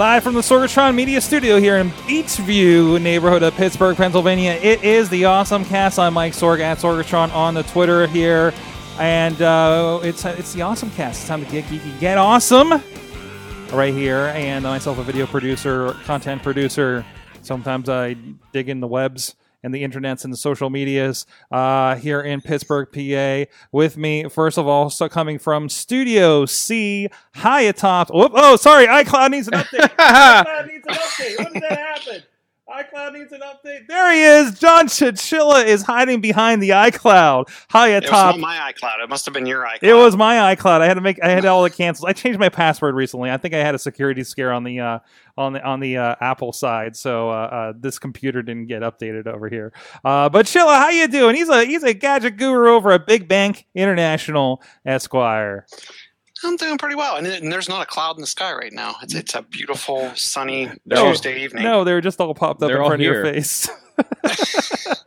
Live from the Sorgatron Media Studio here in Beechview neighborhood of Pittsburgh, Pennsylvania. It is the Awesome Cast. I'm Mike Sorg at Sorgatron on the Twitter here, and uh, it's it's the Awesome Cast. It's time to get geeky, get awesome, right here. And myself, a video producer, content producer. Sometimes I dig in the webs and the internets and the social medias uh, here in Pittsburgh, PA. With me, first of all, so coming from Studio C, high atop. Whoop, oh, sorry, iCloud needs an update. iCloud needs an update. When did that happen? iCloud needs an update. There he is. John Chichilla is hiding behind the iCloud. High It was not my iCloud. It must have been your iCloud. It was my iCloud. I had to make. I had all the cancels. I changed my password recently. I think I had a security scare on the uh, on the on the uh, Apple side, so uh, uh, this computer didn't get updated over here. Uh, but Chilla, how you doing? He's a he's a gadget guru over at Big Bank International Esquire. I'm doing pretty well, and, and there's not a cloud in the sky right now. It's it's a beautiful sunny No. Tuesday evening. No, they're just all popped up They're in all front of your face.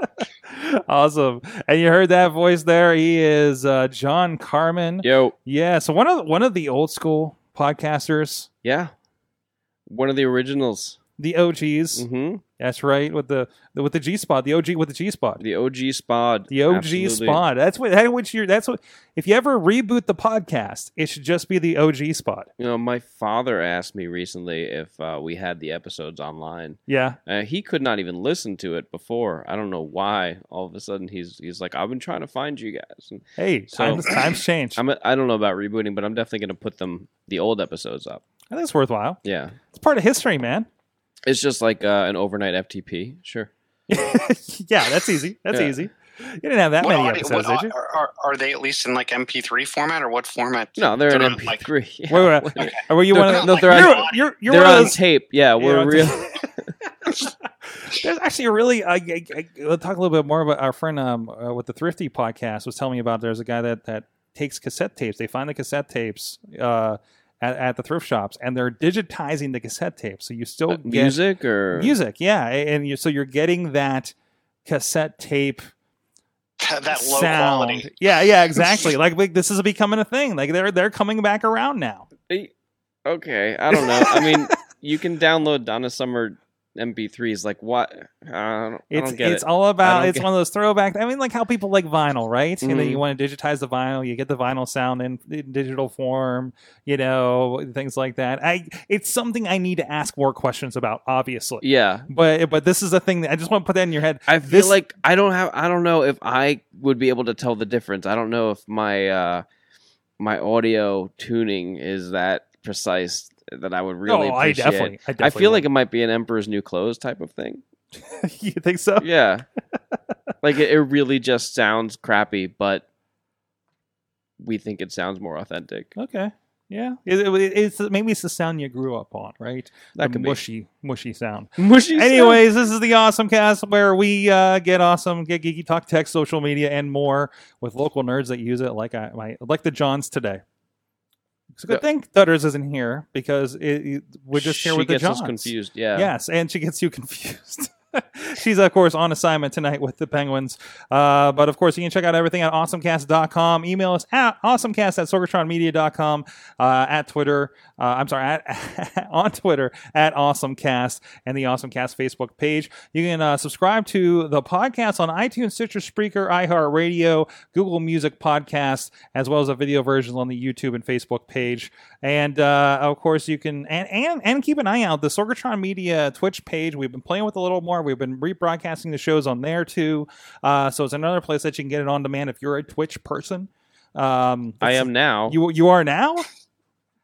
awesome, and you heard that voice there. He is uh, John Carmen. Yo, Yeah, so one of one of the old school podcasters, yeah, one of the originals. the OGs. hmm That's right, with the, with the G spot, the OG with the G spot, The OG spot. the OG Absolutely. spot. That's what that which you're. That's what if you ever reboot the podcast, it should just be the OG spot. You know, my father asked me recently if uh, we had the episodes online. Yeah, Uh, he could not even listen to it before. I don't know why. All of a sudden, he's he's like, "I've been trying to find you guys." And hey, So- times times change. I'm I don't know about rebooting, but I'm definitely going to put them the old episodes up. I think it's worthwhile. Yeah, It's part of history, man. It's just like uh, an overnight FTP. Sure. yeah, that's easy. That's Yeah. easy. You didn't have that What many audio- episodes, what did you? are, are, are they at least in like MP3 format or what format? No, they're, an not, MP3. like- Yeah. Wait, wait, What- wait. Or were you They're one of the, like they're you're, on- you're, you're They're one on those, tape. Yeah, we're real. There's actually a really. I, I, I, we'll talk a little bit more about our friend um, uh, with the Thrifty podcast was telling me about. There's a guy that that takes cassette tapes. They find the cassette tapes uh, at, at the thrift shops, and they're digitizing the cassette tape. So you still Uh, get music or music, yeah, and you, so you're getting that cassette tape that low sound. quality. Yeah, yeah, exactly. like like, this is becoming a thing. Like they're they're coming back around now. Okay, I don't know. I mean, you can download Donna Summer MP3s. Like what? I don't, I It's don't get it's it. all about it's one of those throwback. I mean, like how people like vinyl, right? You know, you want to digitize the vinyl, you get the vinyl sound in, in digital form, you know, things like that. I it's something I need to ask more questions about, obviously. yeah, But but this is a thing that I just want to put that in your head. I feel This- like I don't have. I don't know if I would be able to tell the difference. I don't know if my uh, my audio tuning is that precise that I would really oh, I definitely, I definitely I feel like it might be an Emperor's New Clothes type of thing. you think so. Yeah, like it, it really just sounds crappy, but we think it sounds more authentic. Okay. Yeah, it, it- it's maybe it's the sound you grew up on, right? That the could be. mushy, mushy sound. Mushy. sound. Anyways, this is the Awesome Cast where we uh, get awesome, get geeky, talk tech, social media, and more with local nerds that use it, like I, my, like the Johns today. It's a good Yeah. thing Dutters isn't here because it, it- we're just here she with the gets Johns. us confused. Yeah. Yes, and she gets you confused. She's, of course, on assignment tonight with the Penguins. Uh, but, of course, you can check out everything at awesomecast.com. Email us at awesomecast at sorgatronmedia.com, uh, at Twitter. Uh, I'm sorry, at, on Twitter at awesomecast and the Awesomecast Facebook page. You can uh, subscribe to the podcast on iTunes, Stitcher, Spreaker, iHeartRadio, Google Music Podcasts, as well as a video version on the YouTube and Facebook page. And uh, of course, you can and, and and keep an eye out the Sorgatron Media Twitch page. We've been playing with a little more. We've been rebroadcasting the shows on there too. Uh, so it's another place that you can get it on demand if you're a Twitch person. Um, I am now. You you are now.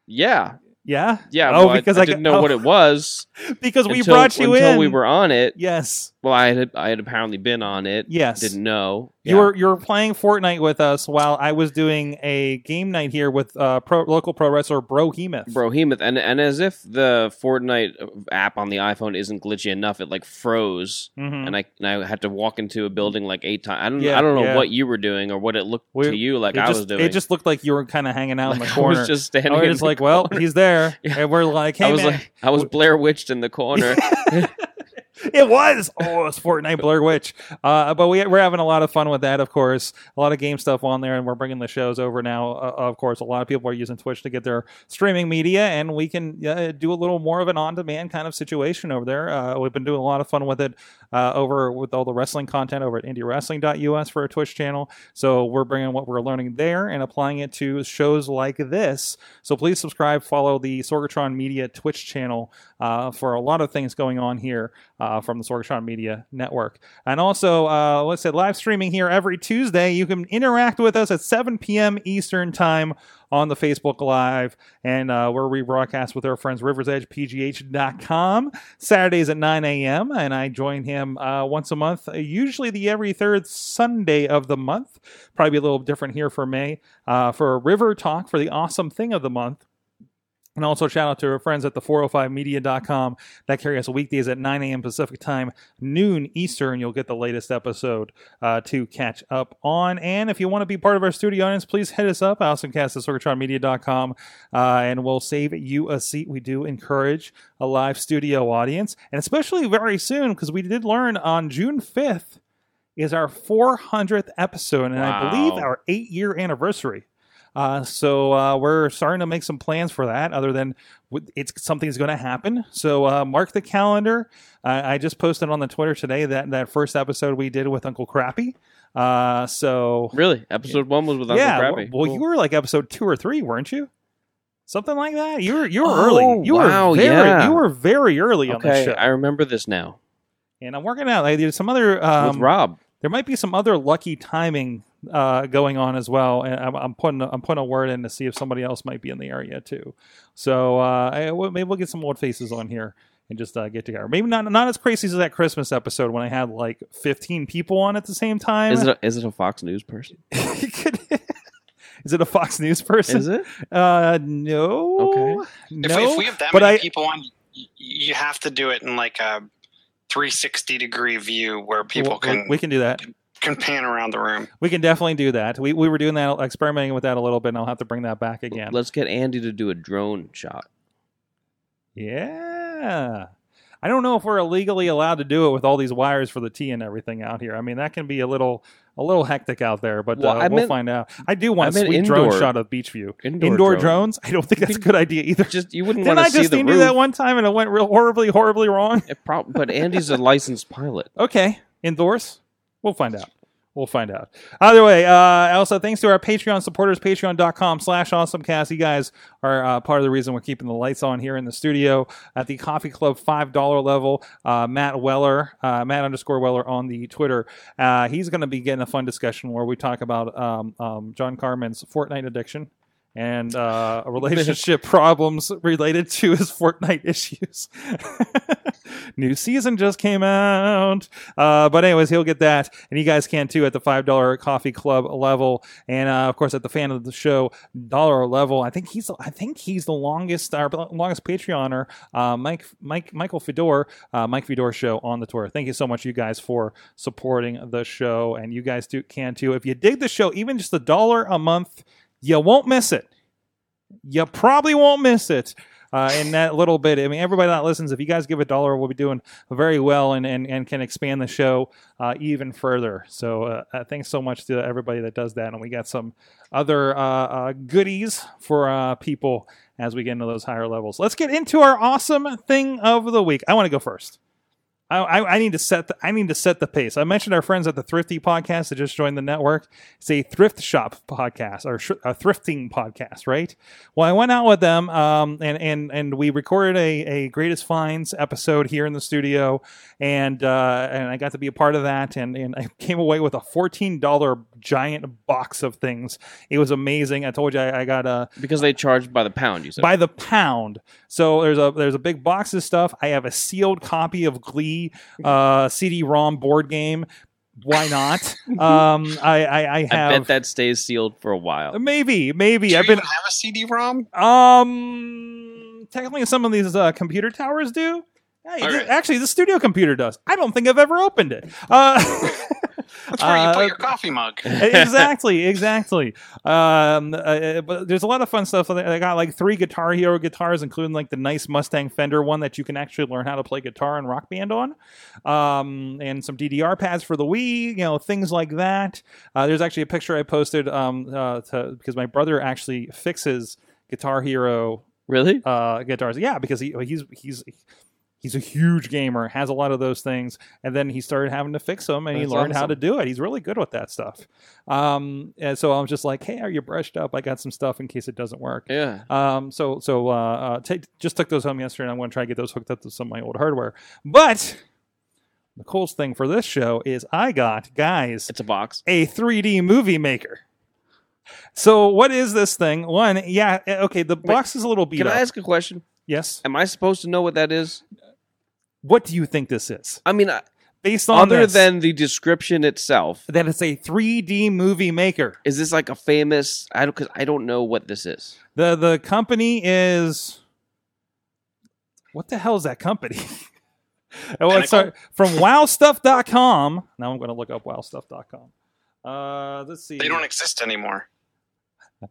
yeah. Yeah. Yeah, Oh, well, because I, I didn't know oh. what it was Because we until, brought you until in. we were on it. Yes. Well, I had I had apparently been on it. Yes. Didn't know. You were you were playing Fortnite with us while I was doing a game night here with uh, pro, local pro wrestler Brohemoth. Brohemoth, and and as if the Fortnite app on the iPhone isn't glitchy enough, it like froze, Mhm. and I and I had to walk into a building like eight times. I don't Yeah, I don't know yeah. what you were doing or what it looked We- to you like I just, was doing. It just looked like you were kind of hanging out in Like, the I corner. was just standing. I was in just the like, well, he's there, Yeah. and we're like, hey I was man, like I was Blair Witched in the corner. it was. Oh, it's Fortnite Blair Witch. Uh, but we, we're having a lot of fun with that, of course. A lot of game stuff on there, and we're bringing the shows over now. Uh, of course, a lot of people are using Twitch to get their streaming media, and we can uh, do a little more of an on-demand kind of situation over there. Uh, we've been doing a lot of fun with it uh, over with all the wrestling content over at IndieWrestling.us for our Twitch channel. So we're bringing what we're learning there and applying it to shows like this. So please subscribe, follow the Sorgatron Media Twitch channel uh, for a lot of things going on here uh, from the Sorgatron Media Network. And also, uh, let's say live streaming here every Tuesday. You can interact with us at 7 p.m. Eastern Time on the Facebook Live, and uh, we're rebroadcast with our friends RiversEdgePGH.com Saturdays at 9 a.m. And I join him uh, once a month, usually the every third Sunday of the month. Probably a little different here for May uh, for a River Talk for the awesome thing of the month. And also shout out to our friends at the 405media.com that carry us weekdays at 9 a.m. Pacific time, noon Eastern. You'll get the latest episode uh, to catch up on. And if you want to be part of our studio audience, please hit us up, AwesomeCast at sorgatronmedia.com, uh, and we'll save you a seat. We do encourage a live studio audience, and especially very soon, because we did learn on June 5th is our 400th episode, and I believe our eight year anniversary. Uh, so uh, we're starting to make some plans for that. Other than it's something's going to happen. So uh, mark the calendar. I just posted on the Twitter today that that first episode we did with Uncle Crappy. Uh, so really, episode one was with Uncle yeah, Crappy. well, Cool. you were like episode two or three, weren't you? Something like that. You were you were Oh, early. You wow, were very yeah. you were very early on the show. I remember this now and I'm working out. Like, there's some other um, with Rob. there might be some other lucky timing uh, going on as well. And I'm, I'm putting I'm putting a word in to see if somebody else might be in the area too. So uh, I, well, maybe we'll get some old faces on here and just uh, get together. Maybe not not as crazy as that Christmas episode when I had like 15 people on at the same time. Is it a, is it a Fox News person? Is it a Fox News person? Is it? Uh, no. Okay. No. If, if we have that but many I- people on, you have to do it in like a 360 degree view where people we- can we can do that. Can pan around the room. We can definitely do that. We we were doing that, experimenting with that a little bit, and I'll have to bring that back again. Let's get Andy to do a drone shot. Yeah. I don't know if we're illegally allowed to do it with all these wires for the T and everything out here. I mean, that can be a little a little hectic out there, but Well, uh, we'll meant- find out. I do want I a meant sweet drone indoor- shot of Beechview. Indoor, Indoor drone. drones? I don't think that's a good idea either. Just you wouldn't Didn't want I to see just the do that one time and it went real horribly, horribly wrong? It prob- but Andy's a licensed pilot. Okay, endorse. We'll find out. We'll find out. Either way, uh, also thanks to our Patreon supporters, patreon.com slash awesomecast. You guys are uh, part of the reason we're keeping the lights on here in the studio at the Coffee Club $5 level. Uh, Matt Weller, uh, Matt underscore Weller on the Twitter. Uh, he's going to be getting a fun discussion where we talk about um, um, John Carmen's Fortnite addiction and uh, relationship problems related to his Fortnite issues. New season just came out. Uh, but anyways, he'll get that, and you guys can too at the five dollar coffee club level, and uh, of course at the fan of the show dollar level. I think he's I think he's the longest our longest Patreoner, uh, Mike Mike Michael Fedor, uh, Mike Fedor show on the tour. Thank you so much, you guys, for supporting the show, and you guys do can too. If you dig the show, even just a dollar a month, you won't miss it. You probably won't miss it uh, in that little bit. I mean, everybody that listens, if you guys give a dollar, we'll be doing very well and, and, and can expand the show uh, even further. So uh, uh, thanks so much to everybody that does that. And we got some other uh, uh, goodies for people as we get into those higher levels. Let's get into our awesome thing of the week. I want to go first. I, I, I need to set the, I need to set the pace. I mentioned our friends at the Thrifty podcast that just joined the network. It's a thrift shop podcast or sh- a thrifting podcast, right? Well, I went out with them, um, and and and we recorded a, a greatest finds episode here in the studio, and uh, and I got to be a part of that, and and I came away with a fourteen dollar giant box of things. It was amazing. I told you I, I got a Because they charged by the pound, you said. by the pound. So there's a there's a big box of stuff. I have a sealed copy of Glee uh, CD-ROM board game. Why not? um, I, I I I bet that stays sealed for a while. maybe maybe Do I've been even have a CD-ROM? um technically some of these uh, computer towers do. Hey, Okay. th- Actually, the studio computer does. I don't think I've ever opened it. Uh, That's where you uh, put your coffee mug. exactly, exactly. Um, uh, but there's a lot of fun stuff. I got like three Guitar Hero guitars, including like the nice Mustang Fender one that you can actually learn how to play guitar and rock band on, um, and some DDR pads for the Wii. You know, things like that. Uh, there's actually a picture I posted um, uh, to, because my brother actually fixes Guitar Hero Really? uh, guitars. Yeah, because he he's he's he's a huge gamer, has a lot of those things, and then he started having to fix them, and he That's learned how to do it. He's really good with that stuff. Um, and so I was just like, "Hey, are you brushed up? I got some stuff in case it doesn't work." Yeah. Um, so so uh, uh take, just took those home yesterday, and I'm going to try to get those hooked up to some of my old hardware. But the coolest thing for this show is I got guys It's a box. a 3D movie maker. So what is this thing? One, yeah, eh, okay. The box is a little beat Can up. I ask a question? yes. Am I supposed to know what that is? What do you think this is? I mean, I- Based on other this, than the description itself, that it's a 3D movie maker. is this like a famous? I don't because I don't know what this is. The the company is what the hell is that company? oh, it's Pinnacle? uh, from wowstuff.com. Now I'm going to look up wowstuff.com. Uh, let's see. They don't exist anymore.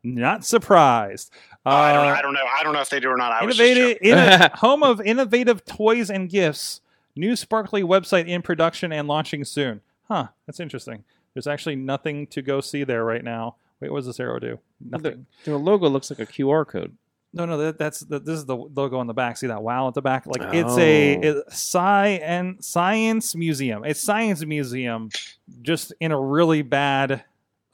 Not surprised. Uh, Oh, I don't. I don't know. I don't know if they do or not. I was just innovative, joking. inno- home of innovative toys and gifts. New sparkly website in production and launching soon. Huh, that's interesting. There's actually nothing to go see there right now. Wait, what does this arrow do? Nothing. Their logo looks like a QR code. No, no, that, that's the, this is the logo on the back. See that wow at the back? Like it's a Oh. it, sci and science museum. It's science museum, just in a really bad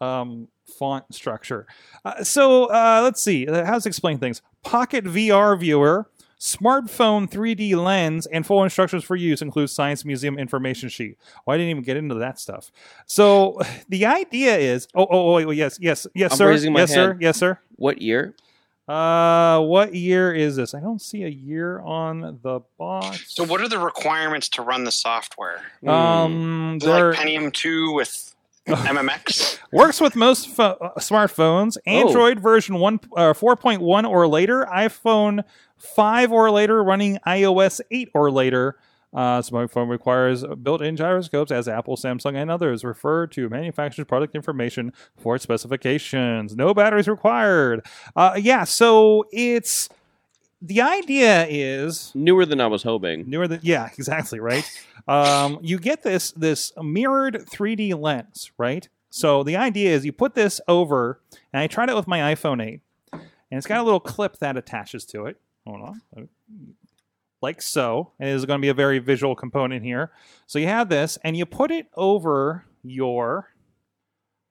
um, font structure. Uh, so uh, let's see. Uh, How to explain things? Pocket VR viewer, smartphone 3D lens, and full instructions for use includes science museum information sheet. Oh, I didn't even get into that stuff. So the idea is. Oh, oh, oh wait, wait, yes, yes, yes, I'm sir. raising my yes, sir. Yes, sir. What year? Uh, what year is this? I don't see a year on the box. So, what are the requirements to run the software? Hmm. Um, Is it like Pentium two with MMX? works with most pho- uh, smartphones. Oh. Android version one, uh, four point one or later. iPhone five or later, running iOS eight or later. Uh, smartphone requires built-in gyroscopes, as Apple, Samsung, and others refer to manufacturer's product information for its specifications. No batteries required. Uh, yeah, so it's the idea is Newer than I was hoping. newer than yeah exactly right um, you get this this mirrored 3d lens right? So the idea is you put this over and i tried it with my iphone 8 and it's got a little clip that attaches to it. Hold on. Like so. And it is going to be a very visual component here. So you have this and you put it over your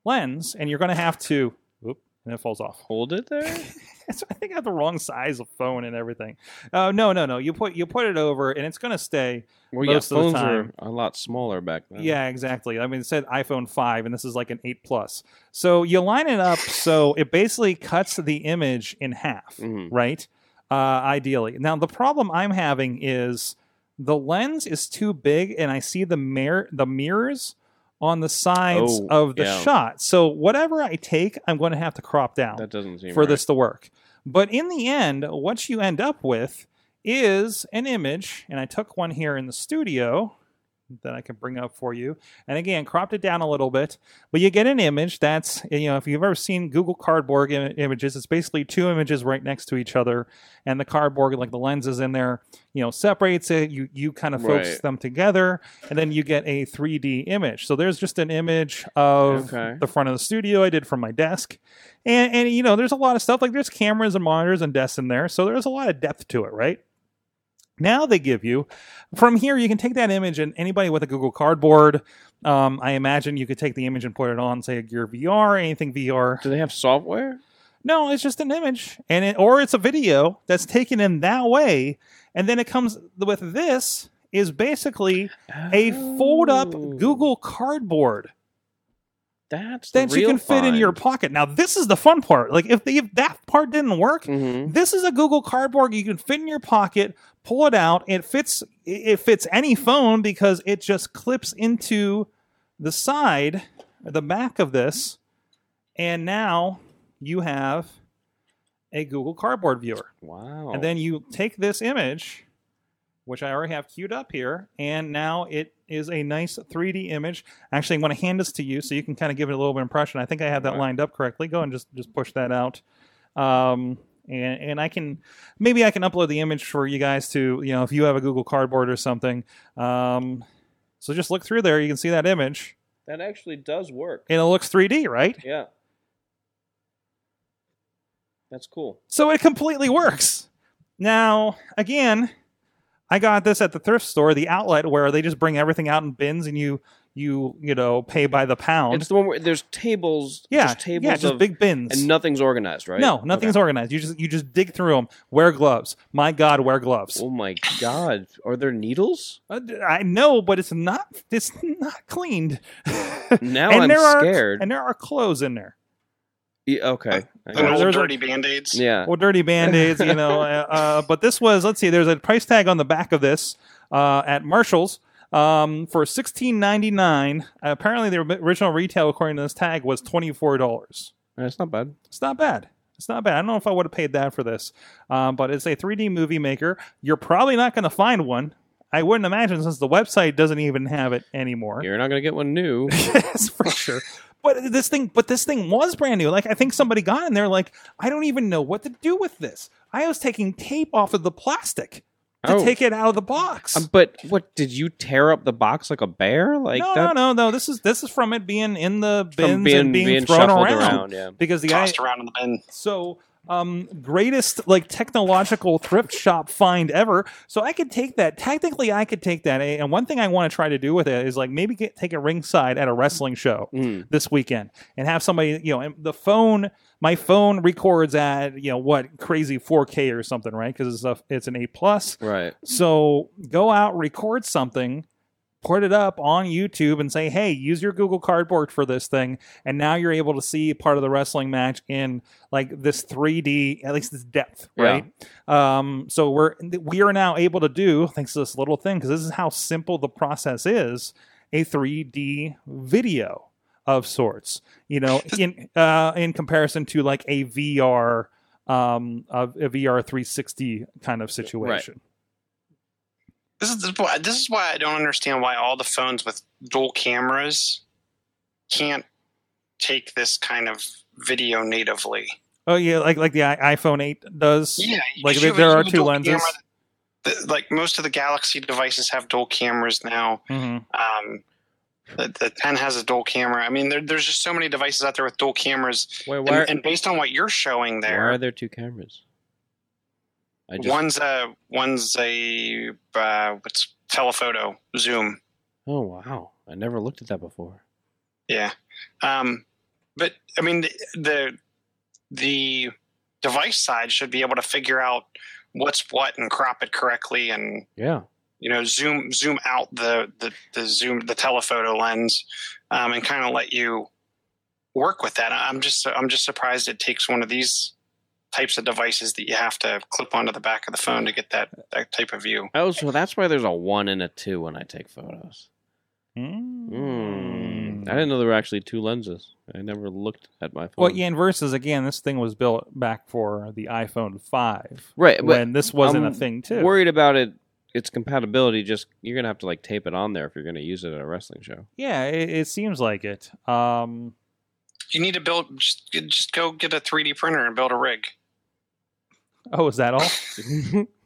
lens and you're going to have to oop and it falls off. Hold it there. so I think I have the wrong size of phone and everything. Uh, no, no, no. You put you put it over, and it's going to stay. Well, yeah, Most of the phones time. were a lot smaller back then. Yeah, exactly. I mean, it said iPhone five, and this is like an eight plus. So you line it up so it basically cuts the image in half, Mhm. right? Uh, ideally. Now the problem I'm having is the lens is too big, and I see the mirror the mirrors on the sides Oh, of the yeah. shot. So whatever I take, I'm going to have to crop down That doesn't seem for right. this to work. But in the end, what you end up with is an image, and I took one here in the studio that I can bring up for you. And again, cropped it down a little bit, but you get an image that's, you know, if you've ever seen Google Cardboard Im- images, it's basically two images right next to each other, and the cardboard, like the lenses in there, you know, separates it. You you kind of focus them together, and then you get a 3D image. So there's just an image of Okay. the front of the studio I did from my desk. And, and you know, there's a lot of stuff like there's cameras and monitors and desks in there, so there's a lot of depth to it, right? Now they give you from here. You can take that image, and anybody with a Google Cardboard, um, I imagine you could take the image and put it on, say, a Gear VR, anything VR. Do they have software? No, it's just an image, and it, or it's a video that's taken in that way, and then it comes with this is basically a fold up Oh. Google Cardboard That's the that you can fit in your pocket. Now, this is the fun part. Like if, the, if that part didn't work, Mhm. this is a Google Cardboard you can fit in your pocket, pull it out. It fits. It fits any phone because it just clips into the side, the back of this, and now you have a Google Cardboard viewer. Wow. And then you take this image, which I already have queued up here, and now it is a nice 3D image. Actually, I'm going to hand this to you so you can kind of give it a little bit of impression. I think I have that lined up correctly. Go and just just push that out. Um, and, and I can maybe I can upload the image for you guys to you know if you have a Google Cardboard or something. Um, so just look through there. You can see that image, that actually does work. and it looks 3D, right? Yeah. That's cool. So it completely works. Now, again, I got this at the thrift store, the outlet where they just bring everything out in bins and you you you know pay by the pound. It's the one where there's tables. yeah, just tables yeah, just of, big bins. and nothing's organized, right? No, nothing's Okay. organized. You just you just dig through them. Wear gloves. My God, wear gloves. Oh my god! Are there needles? Uh, I know, but it's not it's not cleaned. Now and I'm there are, scared. And there are clothes in there. Yeah, okay. I And old there's dirty band-aids. yeah. Well, dirty band-aids, you know. uh, uh, but this was, let's see, there's a price tag on the back of this uh, at Marshall's um, for sixteen ninety nine. apparently, the original retail, according to this tag, was twenty four dollars. That's not bad. It's not bad. It's not bad. I don't know if I would have paid that for this, um, but it's a 3D movie maker. You're probably not going to find one. I wouldn't imagine since the website doesn't even have it anymore. You're not gonna get one new. yes, for sure. But this thing, but this thing was brand new. Like I think somebody got in there, like I don't even know what to do with this. I was taking tape off of the plastic to Oh. take it out of the box. Um, but what did you tear up the box like a bear? Like no, that? no, no, no. This is this is from it being in the bins being, and being, being thrown shuffled around, around. Yeah. because the guy. Tossed around in the bin. So, um, greatest like technological thrift shop find ever. So I could take that. Technically, I could take that. And one thing I want to try to do with it is like maybe get take a ringside at a wrestling show Mm. this weekend and have somebody. You know, and the phone. My phone records at you know what crazy 4K or something, right? Because it's a, it's an 8 Plus. Right. So go out, record something, put it up on YouTube, and say, "Hey, use your Google Cardboard for this thing." And now you're able to see part of the wrestling match in like this 3D, at least this depth, right? Um, so we're we are now able to do thanks to this little thing because this is how simple the process is a 3D video of sorts. You know, in uh, in comparison to like a VR um a, a VR 360 kind of situation. Is, this is why- this is why I don't understand why all the phones with dual cameras can't take this kind of video natively. Oh yeah, like like the iPhone 8 does. Yeah, Like, there- there are two lenses. camera. The- like most of the Galaxy devices have dual cameras now. Mhm. Um, the, the 10 has a dual camera. I mean, there, there's just so many devices out there with dual cameras. Wait, And, why, are, and based on what you're showing why there, are there two cameras? I just, one's a one's a uh, what's telephoto zoom. oh wow, I never looked at that before. Yeah, um, but I mean the, the the device side should be able to figure out what's what and crop it correctly and Yeah, you know zoom zoom out the the, the zoom the telephoto lens um, and kind of let you work with that. I'm just I'm just surprised it takes one of these types of devices that you have to clip onto the back of the phone to get that that type of view. oh, so that's why there's a one and a two when I take photos. Mm. Mm. I didn't know there were actually two lenses. I never looked at my phone. Well, yeah, and versus again, this thing was built back for the iPhone 5 right. But when this wasn't I'm a thing too. worried about it. Its compatibility. Just you're gonna have to like tape it on there if you're gonna use it at a wrestling show. Yeah, it, it seems like it. Um, You need to build just just go get a 3D printer and build a rig. Oh, is that all?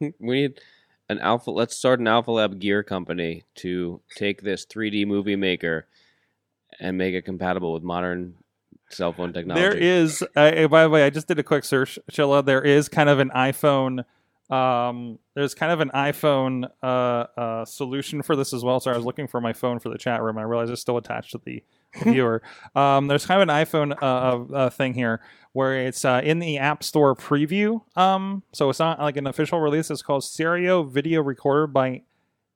we need an alpha. Let's start an Alpha Lab gear company to take this 3D movie maker and make it compatible with modern cell phone technology. There is, uh, by the way, I just did a quick search, Chilla. There is kind of an iPhone Um, there's kind of an iPhone uh, uh, solution for this as well. So I was looking for my phone for the chat room. And I realized it's still attached to the viewer. Um, there's kind of an iPhone uh, uh, thing here where it's uh, in the App Store preview. Um, so it's not like an official release. It's called Stereo Video Recorder by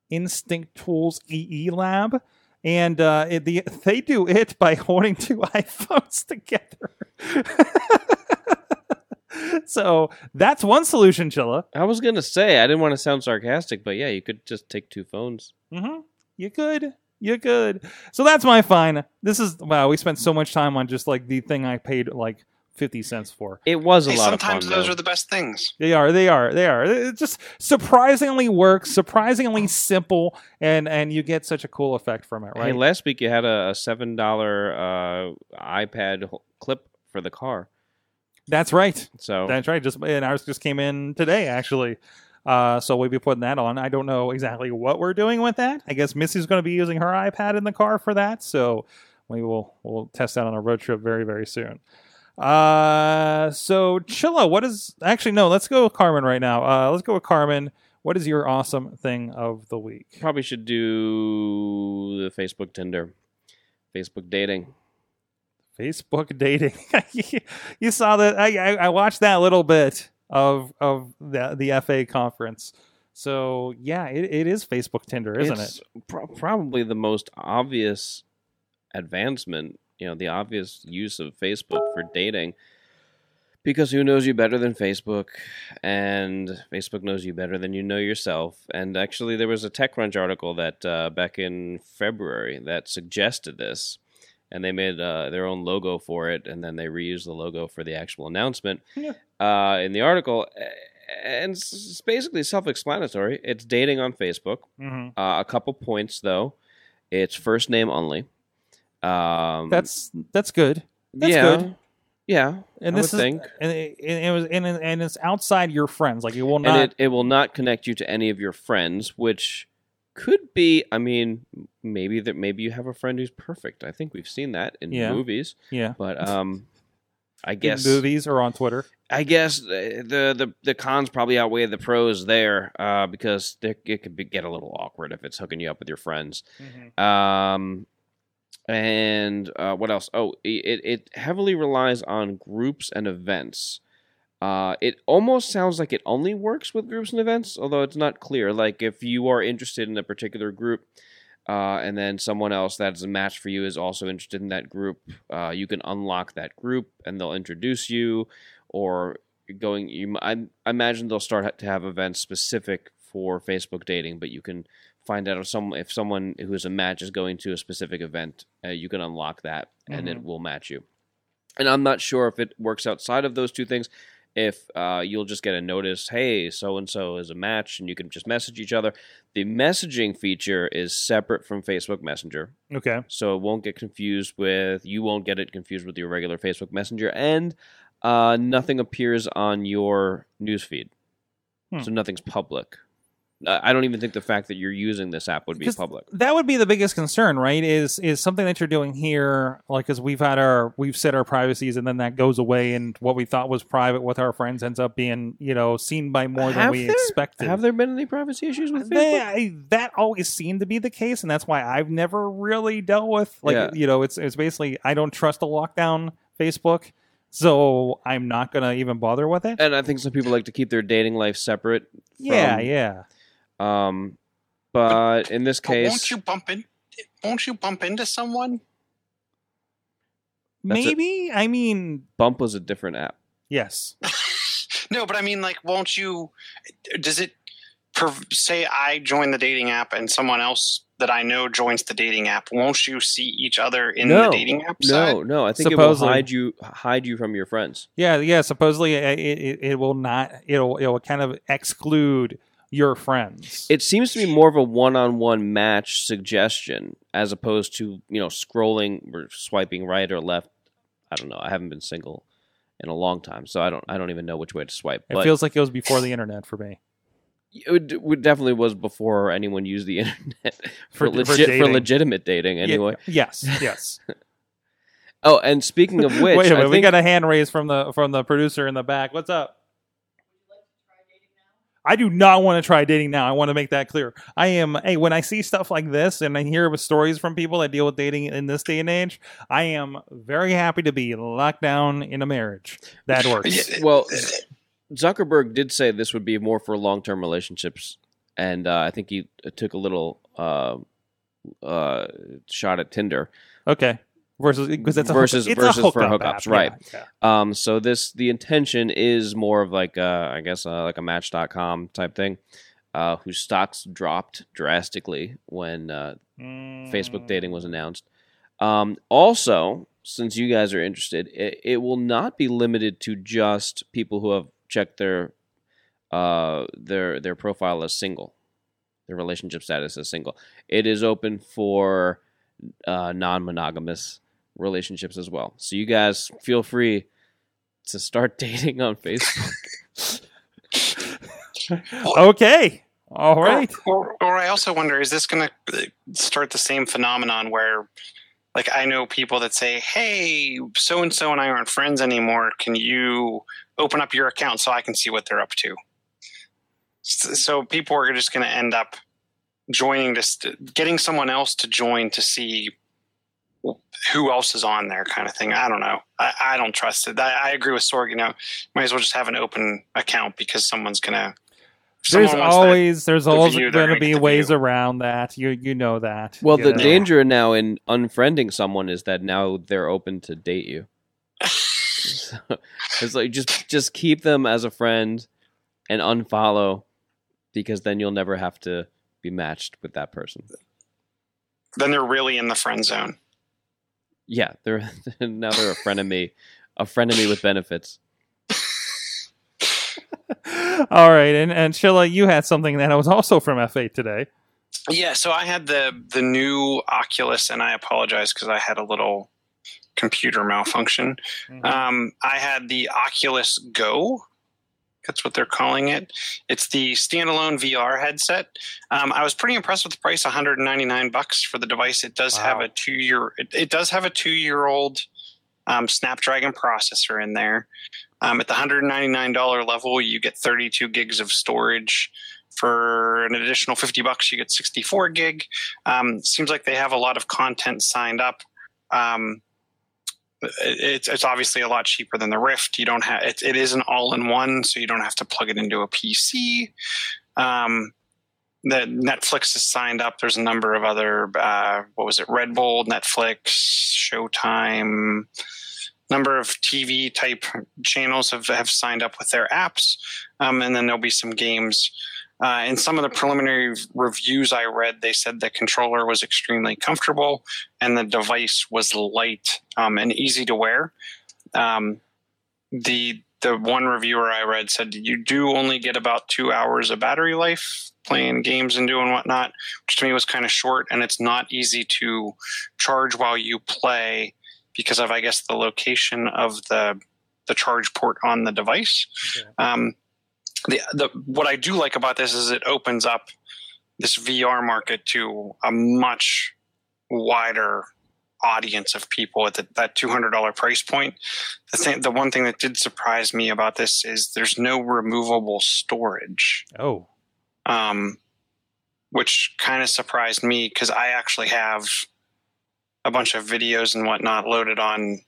Instinct Tools EE Lab. And uh, it, the, they do it by holding two iPhones together. so that's one solution, Chilla. I was gonna say I didn't want to sound sarcastic, but yeah, you could just take two phones. Mm-hmm. You could. You could. So that's my fine. This is wow. We spent so much time on just like the thing I paid like fifty cents for. It was a Hey, lot of fun. sometimes those though. are the best things. They are. They are. They are. It just surprisingly works. Surprisingly simple, and and you get such a cool effect from it, Hey, right? last week you had a, a seven dollar uh, iPad clip for the car. That's right. So That's right. Just and ours just came in today, actually. Uh, so we'll be putting that on. I don't know exactly what we're doing with that. I guess Missy's going to be using her iPad in the car for that. So we will we'll test that on a road trip very very soon. Uh, so Chilla, what is actually no? Let's go with Carmen right now. Uh, let's go with Carmen. What is your awesome thing of the week? probably should do the Facebook Tinder, Facebook dating. Facebook dating. you saw that? I, I I watched that a little bit of of the the F8 conference. So yeah, it, it is Facebook Tinder, isn't it's it? pro- probably the most obvious advancement, you know, the obvious use of Facebook for dating. Because who knows you better than Facebook? And Facebook knows you better than you know yourself. And actually, there was a TechCrunch article that uh, back in February that suggested this. And they made uh, their own logo for it, and then they reused the logo for the actual announcement Yeah. uh, in the article. And it's it's basically self explanatory. It's dating on Facebook. Mm-hmm. Uh, a couple points though. It's first name only. Um, That's that's good. That's yeah, good. Yeah, And I this would is think. and it, it was and, and it's outside your friends. Like it will and not. it, it will not connect you to any of your friends, which could be. I mean, maybe that maybe you have a friend who's perfect. I think we've seen that in Yeah. movies, yeah. but um, I In guess movies or on Twitter. I guess the the the, the cons probably outweigh the pros there, uh, because there, it could be, get a little awkward if it's hooking you up with your friends. Um, and uh, what else? Oh, it, it heavily relies on groups and events. Uh, it almost sounds like it only works with groups and events, although it's not clear. Like if you are interested in a particular group, uh, and then someone else that is a match for you is also interested in that group, uh, you can unlock that group and they'll introduce you. Or going, you I, I imagine they'll start to have events specific for Facebook dating, but you can find out if some if someone who is a match is going to a specific event, uh, you can unlock that and it will match you. And I'm not sure if it works outside of those two things. If uh, you'll just get a notice, hey, so and so is a match, and you can just message each other. The messaging feature is separate from Facebook Messenger, Okay. so it won't get confused with you won't get it confused with your regular Facebook Messenger, and uh, nothing appears on your newsfeed, Hmm. so nothing's public. I don't even think the fact that you're using this app would be public. That would be the biggest concern, right? Is is something that you're doing here, like, because we've had our we've set our privacies, and then that goes away, and what we thought was private with our friends ends up being, you know, seen by more than Have we there- expected. Have there been any privacy issues with Facebook? They- I- that always seemed to be the case, and that's why I've never really dealt with like Yeah. you know it's it's basically I don't trust a lockdown Facebook, so I'm not gonna even bother with it. and I think some people like to keep their dating life separate. From, yeah, yeah. Um, but in this case, won't you bump in? Won't you bump into someone? Maybe I mean Bump was a different app. yes. no, but I mean, like, won't you? Does it? Per, say I join the dating app and someone else that I know joins the dating app. Won't you see each other in No. the dating app? side? No, no, I think it will hide you hide you from your friends. Yeah, yeah. Supposedly, it, it, it will not. It'll it will kind of exclude your friends. It seems to be more of a one-on-one match suggestion as opposed to you know scrolling or swiping right or left. I don't know. I haven't been single in a long time, so I don't. I don't even know which way to swipe. it feels like it was before the internet for me. it, it definitely was before anyone used the internet For- for, for legit for, dating. legitimate dating. Anyway. Yeah, yes, yes. Oh, and speaking of which, Wait a I minute, we think got a hand raised from the from the producer in the back. What's up? I do not want to try dating now. I want to make that clear. I am, hey, when I see stuff like this and I hear stories from people that deal with dating in this day and age, I am very happy to be locked down in a marriage. That works. Well, Zuckerberg did say this would be more for long term relationships, and uh, I think he took a little uh, uh, shot at Tinder. Okay. Versus, because it's a Versus- versus a for hookups, app. right. Yeah, yeah. Um, so this the intention is more of like uh, I guess uh, like a Match.com type thing, uh, whose stocks dropped drastically when uh, Facebook dating was announced. Um, also, since you guys are interested, it, it will not be limited to just people who have checked their uh, their their profile as single, their relationship status as single. It is open for uh, non-monogamous relationships as well. So you guys feel free to start dating on Facebook. Okay. All oh, right. Or, or I also wonder, is this going to uh, start the same phenomenon where, like, I know people that say, "Hey, so and so and I aren't friends anymore. Can you open up your account so I can see what they're up to?" So people are just going to end up joining this, getting someone else to join to see who else is on there, kind of thing. I don't know. I, I don't trust it. I, I agree with Sorg. You know, might as well just have an open account because someone's going to. There's always there's the always going to be gonna get the ways view. around that. You you know that. Well, you the know. danger now in unfriending someone is that now they're open to date you. So, it's like just just keep them as a friend and unfollow because then you'll never have to be matched with that person. then they're really in the friend zone. Yeah, they're now they're a friend of me, a friend of me with benefits. All right, and and Chilla, you had something that was also from F8 today. Yeah, so I had the the new Oculus, and I apologize because I had a little computer malfunction. Um, I had the Oculus Go. That's what they're calling it. It's the standalone VR headset. Um, I was pretty impressed with the price, 199 bucks for the device. It does have a two year. It, it does have a two year old um, Snapdragon processor in there. Um, at the $199 level, you get 32 gigs of storage. For an additional 50 bucks, you get 64 gig. Um, seems like they have a lot of content signed up. Um, it's it's obviously a lot cheaper than the Rift. You don't have it. It is an all in one, so you don't have to plug it into a PC. Um, the Netflix is signed up. There's a number of other uh, what was it? Red Bull, Netflix, Showtime. Number of TV type channels have, have signed up with their apps, um, and then there'll be some games. Uh, in some of the preliminary reviews I read, they said the controller was extremely comfortable and the device was light um, and easy to wear. Um, the the one reviewer I read said you do only get about two hours of battery life playing games and doing whatnot, which to me was kind of short, and it's not easy to charge while you play because of I guess the location of the the charge port on the device. Okay. Um, the, the what I do like about this is it opens up this VR market to a much wider audience of people at the, that two hundred dollar price point. The thing, the one thing that did surprise me about this is there's no removable storage, Oh, um, which kind of surprised me because I actually have a bunch of videos and whatnot loaded on.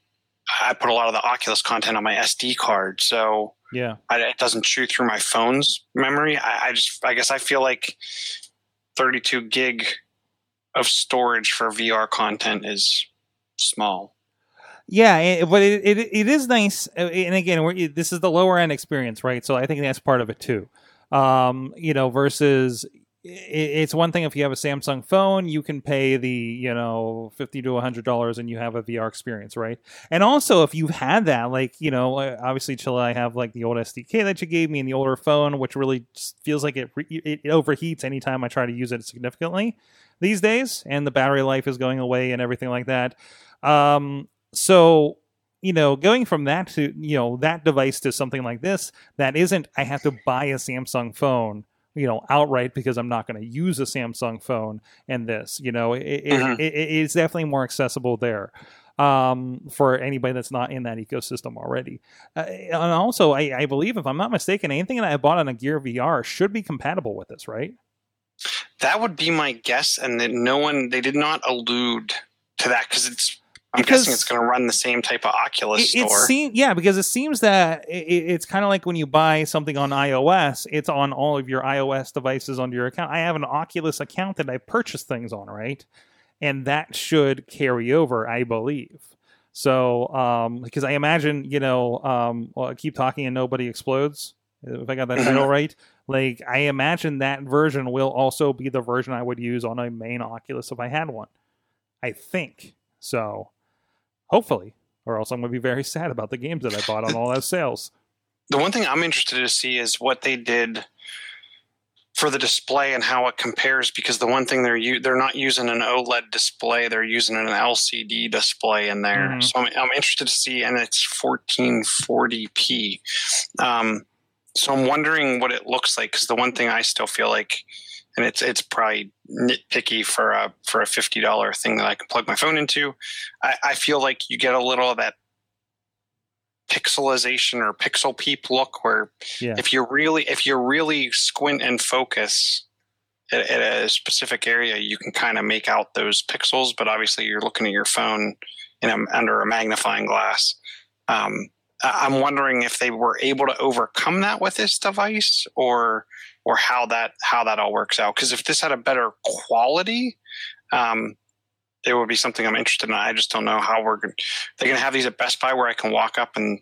I put a lot of the Oculus content on my SD card, so yeah. I, it doesn't chew through my phone's memory. I, I just, I guess, I feel like 32 gig of storage for VR content is small. Yeah, it, but it, it it is nice, uh, and again, we're, this is the lower end experience, right? So I think that's part of it too. Um, you know, versus it's one thing if you have a Samsung phone, you can pay the you know fifty to hundred dollars, and you have a VR experience, right? And also, if you've had that, like you know, obviously, Chilla, I have like the old SDK that you gave me and the older phone, which really feels like it re- it overheats anytime I try to use it significantly these days, and the battery life is going away and everything like that. Um, so you know, going from that to you know that device to something like this, that isn't I have to buy a Samsung phone, you know, outright because I'm not going to use a Samsung phone and this, you know, it, it, Mhm. it, it is definitely more accessible there. um, for anybody that's not in that ecosystem already. Uh, and also, I, I believe, if I'm not mistaken, anything that I bought on a Gear VR should be compatible with this, right? That would be my guess, and that no one they did not allude to that because it's. I'm Because- guessing it's going to run the same type of Oculus It, it store. seems, yeah, because it seems that it, it's kind of like when you buy something on iOS, it's on all of your iOS devices under your account. I have an Oculus account that I purchase things on, right? And that should carry over, I believe. So, um, because I imagine, you know, um, well, I keep talking and nobody explodes. If I got that title right, like I imagine that version will also be the version I would use on a main Oculus if I had one. I think so. Hopefully, or else I'm going to be very sad about the games that I bought on all those sales. the one thing I'm interested to see is what they did for the display and how it compares because the one thing they're u- they're not using an OLED display they're using an LCD display in there Mhm. so I'm, I'm interested to see and it's 1440p um, so I'm wondering what it looks like because the one thing I still feel like and it's it's probably nitpicky for a for a fifty dollar thing that I can plug my phone into I, I feel like you get a little of that pixelization or pixel peep look where Yeah. if you really if you really squint and focus at, at a specific area you can kind of make out those pixels but obviously you're looking at your phone in a, under a magnifying glass um, i'm wondering if they were able to overcome that with this device or or how that how that all works out because if this had a better quality um, it would be something i'm interested in i just don't know how we're going they're going to have these at best buy where i can walk up and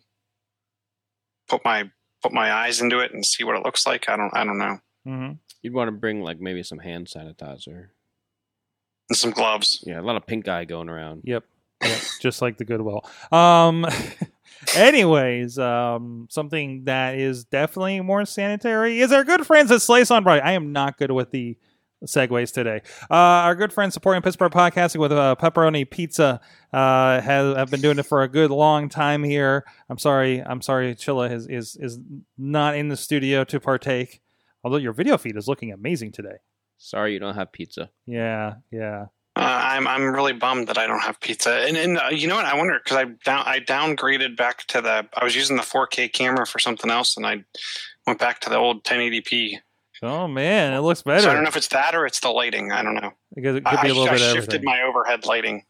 put my put my eyes into it and see what it looks like. I don't I don't know. hmm You'd want to bring like maybe some hand sanitizer. And some gloves. Yeah, a lot of pink eye going around. Yep. Yep. Just like the Goodwill. Um. anyways, um, something that is definitely more sanitary is our good friends at Slice on Broadway. I am not good with the segues today. Uh, our good friends supporting Pittsburgh podcasting with uh, pepperoni pizza uh, have have been doing it for a good long time here. I'm sorry. I'm sorry. Chilla is is is not in the studio to partake. Although your video feed is looking amazing today. Sorry, you don't have pizza. Yeah. Yeah. Uh, I'm I'm really bummed that I don't have pizza. And and uh, you know what? I wonder because I down I downgraded back to the I was using the 4K camera for something else and I went back to the old 1080p. Oh man, it looks better. So I don't know if it's that or it's the lighting. I don't know. because it could be a little I bit of shifted everything. my overhead lighting.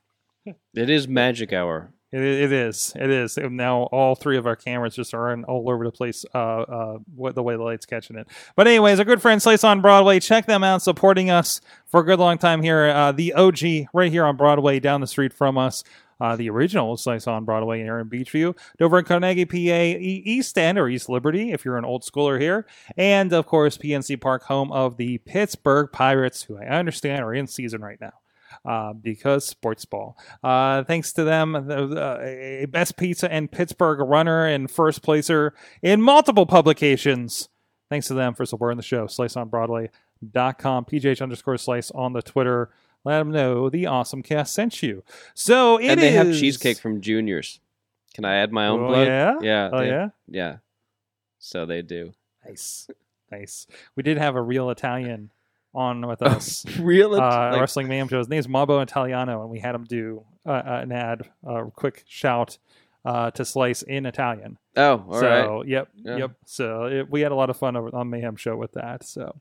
It is magic hour. It, it is. It is. And now all three of our cameras just are in all over the place. Uh, uh, what the way the light's catching it. But anyways, our good friend Slice on Broadway. Check them out, supporting us for a good long time here. Uh, the OG right here on Broadway, down the street from us. Uh, the original Slice on Broadway here in Beechview, Dover and Carnegie, PA, East End or East Liberty, if you're an old schooler here, and of course PNC Park, home of the Pittsburgh Pirates, who I understand are in season right now. Uh, because sports ball. Uh, thanks to them, the, the, a best pizza and Pittsburgh runner and first placer in multiple publications. Thanks to them for supporting the show. SliceOnBroadway.com, PGH underscore slice on the Twitter. Let them know the awesome cast sent you. So it and they have cheesecake from Juniors. Can I add my own Oh, blood? yeah? Yeah. Oh they- yeah, Yeah. So they do. nice, nice. We did have a real Italian on with us. Real uh, like, wrestling mayhem show. His name's Mabo Italiano, and we had him do uh, uh, an ad, a quick shout uh, to Slice in Italian. Oh, all right. so yep, Yeah. yep. So it, we had a lot of fun over on Mayhem Show with that. So,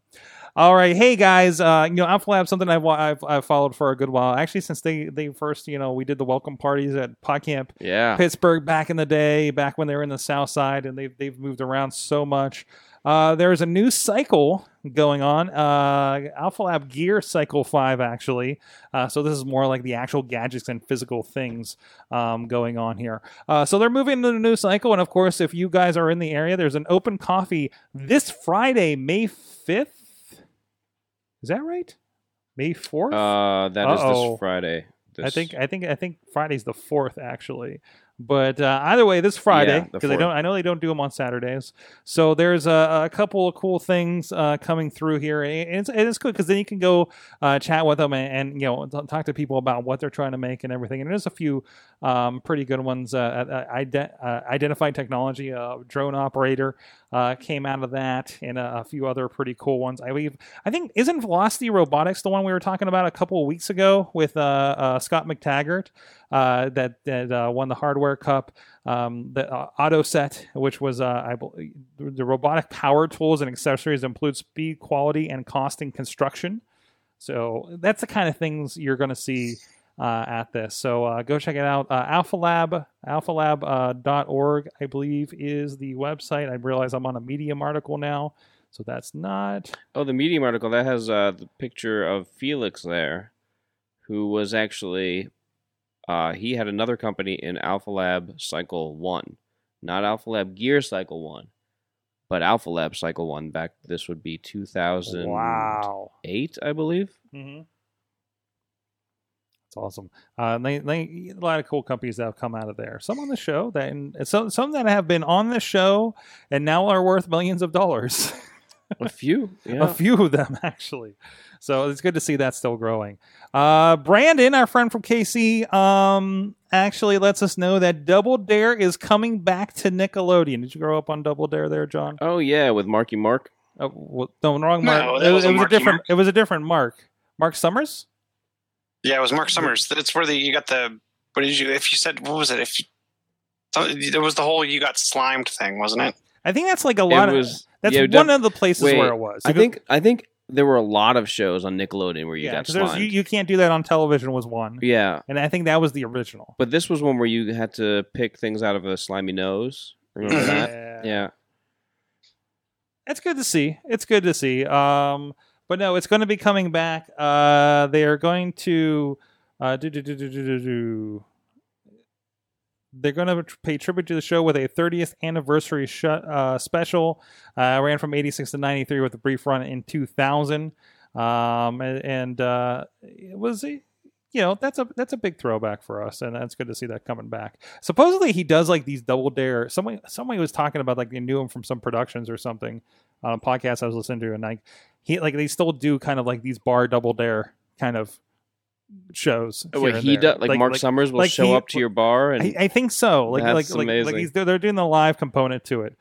all right, hey guys, uh, you know Alpha Lab something I've, I've I've followed for a good while. Actually, since they they first you know we did the welcome parties at PodCamp Yeah. Pittsburgh back in the day, back when they were in the South Side, and they've they've moved around so much. Uh, there's a new cycle going on, uh, Alpha Lab Gear Cycle Five, actually. Uh, so this is more like the actual gadgets and physical things um, going on here. Uh, so they're moving into the new cycle, and of course, if you guys are in the area, there's an open coffee this Friday, May fifth. Is that right? May fourth. Uh, that is this Friday. I think I think I think Friday's the fourth actually. But uh, either way, this Friday Yeah, because I don't. I know they don't do them on Saturdays. So there's a, a couple of cool things uh, coming through here, and it's it is good because then you can go uh, chat with them and, and you know talk to people about what they're trying to make and everything. And there's a few um, pretty good ones. Uh, uh, ide- uh, identified technology, uh, drone operator uh, came out of that, and a, a few other pretty cool ones. I believe. I think isn't Velocity Robotics the one we were talking about a couple of weeks ago with uh, uh, Scott McTaggart uh, that that won the Hardware Cup. Um, the uh, Auto Set, which was uh, the robotic power tools and accessories include speed, quality, and cost in construction. So that's the kind of things you're going to see uh, at this. So uh, go check it out. Uh, Alpha Lab, alphalab.org, uh, dot org, I believe, is the website. I realize I'm on a Medium article now, so that's not. Oh, the Medium article that has uh, the picture of Felix there, who was actually uh, he had another company in Alpha Lab Cycle One, not Alpha Lab Gear Cycle One, but Alpha Lab Cycle One. Back this would be 2008, Wow. I believe. Mm-hmm. That's awesome. Uh, they, they, a lot of cool companies that have come out of there. Some on the show that, and some, some that have been on the show and now are worth millions of dollars. A few, yeah. a few of them actually. So it's good to see that still growing. Uh, Brandon, our friend from KC, um, actually lets us know that Double Dare is coming back to Nickelodeon. Did you grow up on Double Dare there, John? Oh yeah, with Marky Mark. Oh, well, no, wrong Mark. that it, was- it was a different. Mark. It was a different Mark. Mark Summers. Yeah, it was Mark Summers. That's where the you got the. What did you? If you said what was it? If you, it was the whole you got slimed thing, wasn't it? I think that's like a lot it of. That's yeah, one of the places wait, where it was. I think. I think there were a lot of shows on Nickelodeon where you yeah, got because there's slimed. you, you can't do that on television. Was one, yeah, and I think that was the original. but this was one where you had to pick things out of a slimy nose. Remember Mhm. that? Yeah. it's good to see. It's good to see. Um, but no, it's going to be coming back. Uh, they are going to uh, do, do, do, do, do, do, do. They're going to pay tribute to the show with a 30th anniversary sh- uh, special. Uh, ran from 86 to 93 with a brief run in 2000. Um, and uh, it was a you know that's a that's a big throwback for us, and that's good to see that coming back. Supposedly he does like these double dare. Somebody somebody was talking about like they knew him from some productions or something on a podcast I was listening to, and like he like they still do kind of like these bar double dare kind of shows. Oh, wait, he does like, Mark Summers will like show he- up to your bar and I, I think so. Like That's like like, like he's they're, they're doing the live component to it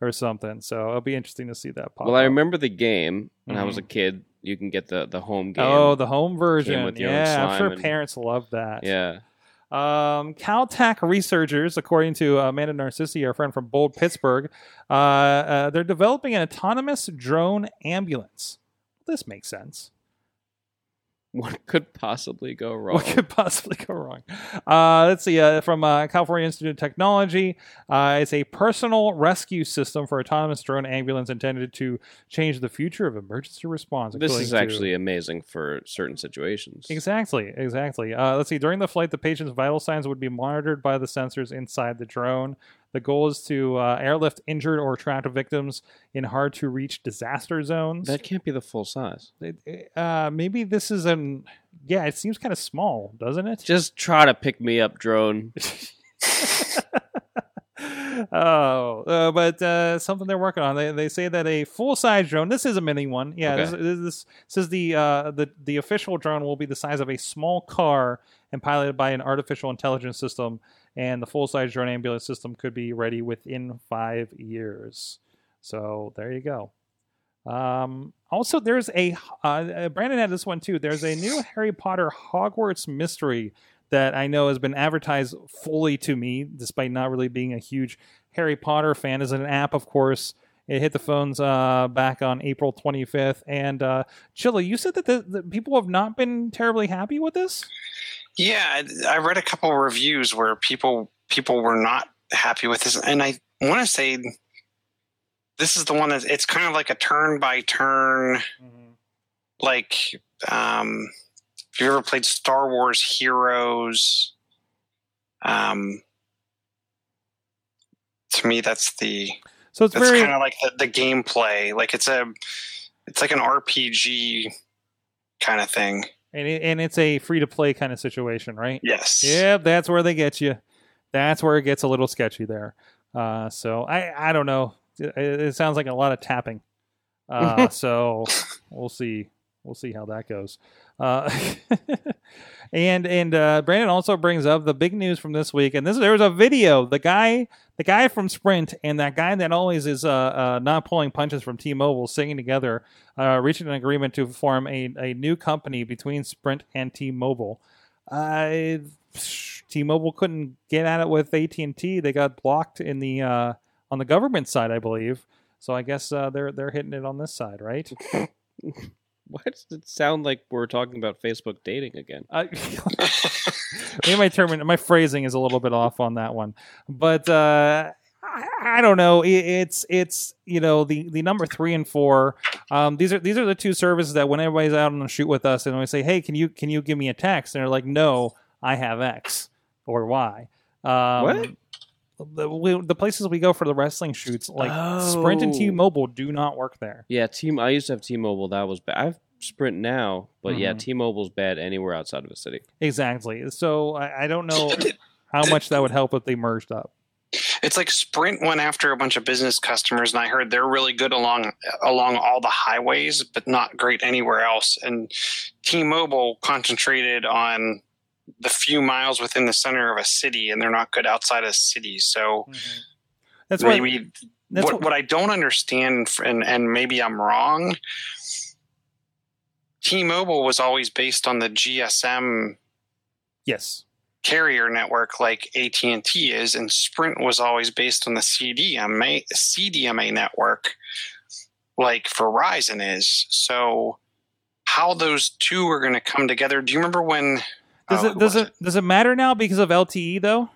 or something. So it'll be interesting to see that pop. well, I remember the game when I was a Mhm. kid. You can get the the home game. Oh, the home version. with your Yeah, I'm sure and- parents love that. yeah. Um, Caltech researchers, according to Amanda Narcissi, our friend from Bold Pittsburgh, uh, uh, they're developing an autonomous drone ambulance. This makes sense. What could possibly go wrong? What could possibly go wrong? Uh, let's see. Uh, from uh, California Institute of Technology, uh, it's a personal rescue system for autonomous drone ambulance intended to change the future of emergency response. this is to- actually amazing for certain situations. Exactly, exactly. Uh, let's see. During the flight, the patient's vital signs would be monitored by the sensors inside the drone. The goal is to uh, airlift injured or trapped victims in hard to reach disaster zones. That can't be the full size. Uh, maybe this is an. Yeah, it seems kind of small, doesn't it? Just try to pick me up, drone. oh, uh, but uh, something they're working on. They, they say that a full size drone. This is a mini one. Yeah, Okay. this, this, this says the uh, the the official drone will be the size of a small car and piloted by an artificial intelligence system. And the full size drone ambulance system could be ready within five years. So there you go. Um, also, there's a uh, uh, Brandon had this one too. There's a new Harry Potter Hogwarts mystery that I know has been advertised fully to me, despite not really being a huge Harry Potter fan. Is an app, of course. It hit the phones uh, back on April 25th. And uh, Chilla, you said that the, people have not been terribly happy with this. Yeah, I- I read a couple of reviews where people people were not happy with this, and I want to say this is the one that it's kind of like a turn by turn, like um, if you ever played Star Wars Heroes. Um, to me, that's the So it's that's very kind of like the, the gameplay. Like it's a it's like an RPG kind of thing. and, it, and it's a free to play kind of situation, right? Yes. Yeah, that's where they get you. That's where it gets a little sketchy there. Uh, so I I don't know. It, it sounds like a lot of tapping. Uh, so we'll see. We'll see how that goes. Uh, and and uh, Brandon also brings up the big news from this week, and this there was a video. The guy, the guy from Sprint, and that guy that always is uh, uh, not pulling punches from T-Mobile, singing together, uh, reaching an agreement to form a, a new company between Sprint and T-Mobile. T-Mobile couldn't get at it with AT&T. They got blocked in the uh, on the government side, I believe. So I guess uh, they're they're hitting it on this side, right? Why does it sound like we're talking about Facebook dating again? I, maybe my term, my phrasing is a little bit off on that one, but uh, I, I don't know. It, it's it's you know the the number three and four. Um, these are these are the two services that when everybody's out on a shoot with us and we say, hey, can you can you give me a text? And they're like, no, I have X or Y. Um, What? The, we, the places we go for the wrestling shoots, like Sprint and Oh. T-Mobile, do not work there. Yeah, team. I used to have T-Mobile. That was bad. I have Sprint now, but yeah, Mhm. T-Mobile's bad anywhere outside of a city. Exactly. So I, I don't know how much that would help if they merged up. It's like Sprint went after a bunch of business customers, and I heard they're really good along along all the highways, but not great anywhere else. And T-Mobile concentrated on the few miles within the center of a city, and they're not good outside of cities. So mm-hmm. That's why. maybe That's what, what, what I don't understand, and and maybe I'm wrong. T-Mobile was always based on the GSM yes. carrier network like AT&T is and Sprint was always based on the CDMA CDMA network like Verizon is so how those two are going to come together do you remember when Does it does it does it matter now because of LTE though?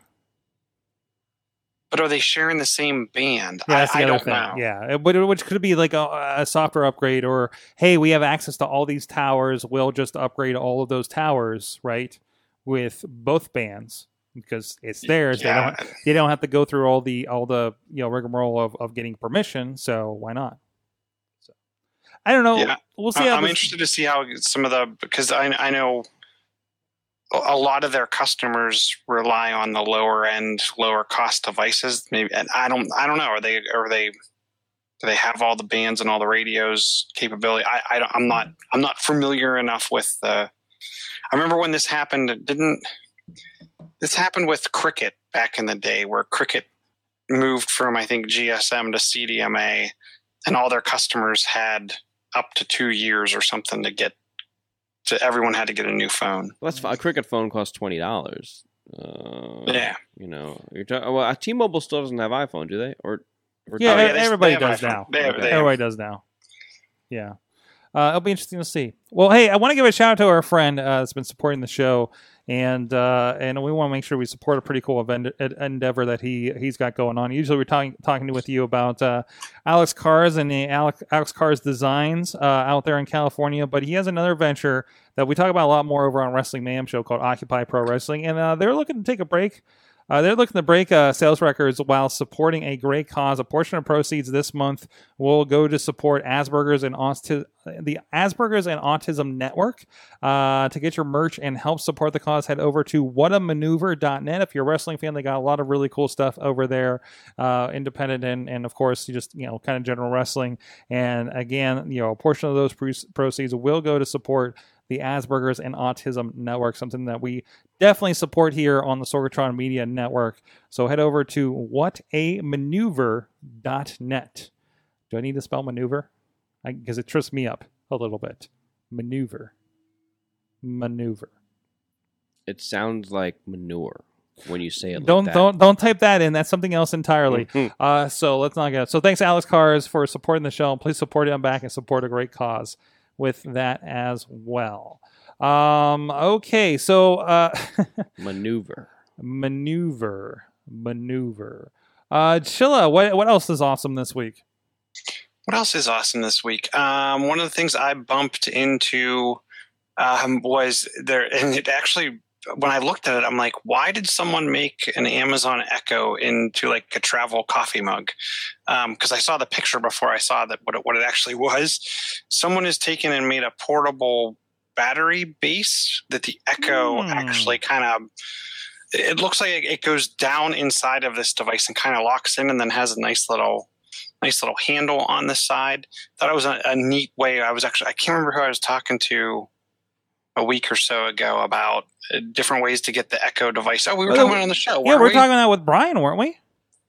but are they sharing the same band Yeah, that's the I, I other don't thing. know Yeah, but- which could be like a, a software upgrade, or hey, we have access to all these towers. We'll just upgrade all of those towers, right, with both bands because it's theirs. They don't they don't have to go through all the all the you know rigmarole of, of getting permission. So why not? So I don't know. Yeah. We'll see. I- how I'm this- interested to see how some of the because I I know a lot of their customers rely on the lower end, lower cost devices. Maybe and I don't I don't know. Are they are they do they have all the bands and all the radios capability? I, I I'm not I'm not familiar enough with the. I remember when this happened. It didn't this happened with Cricket back in the day, where Cricket moved from I think GSM to CDMA, and all their customers had up to two years or something to get. To everyone had to get a new phone. Well, that's. A cricket phone costs twenty dollars. Uh, Yeah, You know, you're talking. Well, uh, T-Mobile still doesn't have iPhone, do they? Or, or Yeah, Oh, yeah, they- everybody they does iPhone. now. They have- they have- Everybody does now. Yeah. Uh, it'll be interesting to see. Well, hey, I want to give a shout out to our friend uh, that's been supporting the show, and uh, and we want to make sure we support a pretty cool event, endeavor that he he's got going on. Usually, we're talking talking with you about uh, Alex Cars and the Alex, Alex Cars designs uh, out there in California, but he has another venture that we talk about a lot more over on Wrestling Mayhem Show called Occupy Pro Wrestling, and uh, they're looking to take a break. Uh, they're looking to break uh, sales records while supporting a great cause. A portion of proceeds this month will go to support Asperger's and Auti- the Asperger's and Autism Network. Uh, to get your merch and help support the cause, head over to whatamaneuver.net. If you're a wrestling fan, they got a lot of really cool stuff over there, uh, independent and, and of course, just you know, kind of general wrestling. And again, you know, a portion of those pro- proceeds will go to support the Asperger's and Autism Network, something that we definitely support here on the Sorgatron Media Network. So head over to whatamaneuver.net. Do I need to spell maneuver? Because it trips me up a little bit. Maneuver. Maneuver. it sounds like manure when you say it. don't like that. don't don't type that in. That's something else entirely. Uh, so let's not get. So thanks, Alex Cars, for supporting the show. Please support him back and support a great cause with that as well. Um, okay, so uh, maneuver. maneuver, maneuver. Uh, Chilla, what what else is awesome this week? What else is awesome this week? Um, one of the things I bumped into um, was there, and it actually, when I looked at it, I'm like, why did someone make an Amazon Echo into like a travel coffee mug? Because I saw the picture before I saw that what it, what it actually was. Someone has taken and made a portable battery base that the Echo Hmm. actually kind of it looks like it goes down inside of this device and kind of locks in, and then has a nice little, nice little handle on the side. Thought it was a, a neat way. I was actually I can't remember who I was talking to a week or so ago about uh, different ways to get the Echo device. Oh, we were talking about on the show. yeah, we're we? talking about with Brian, weren't we?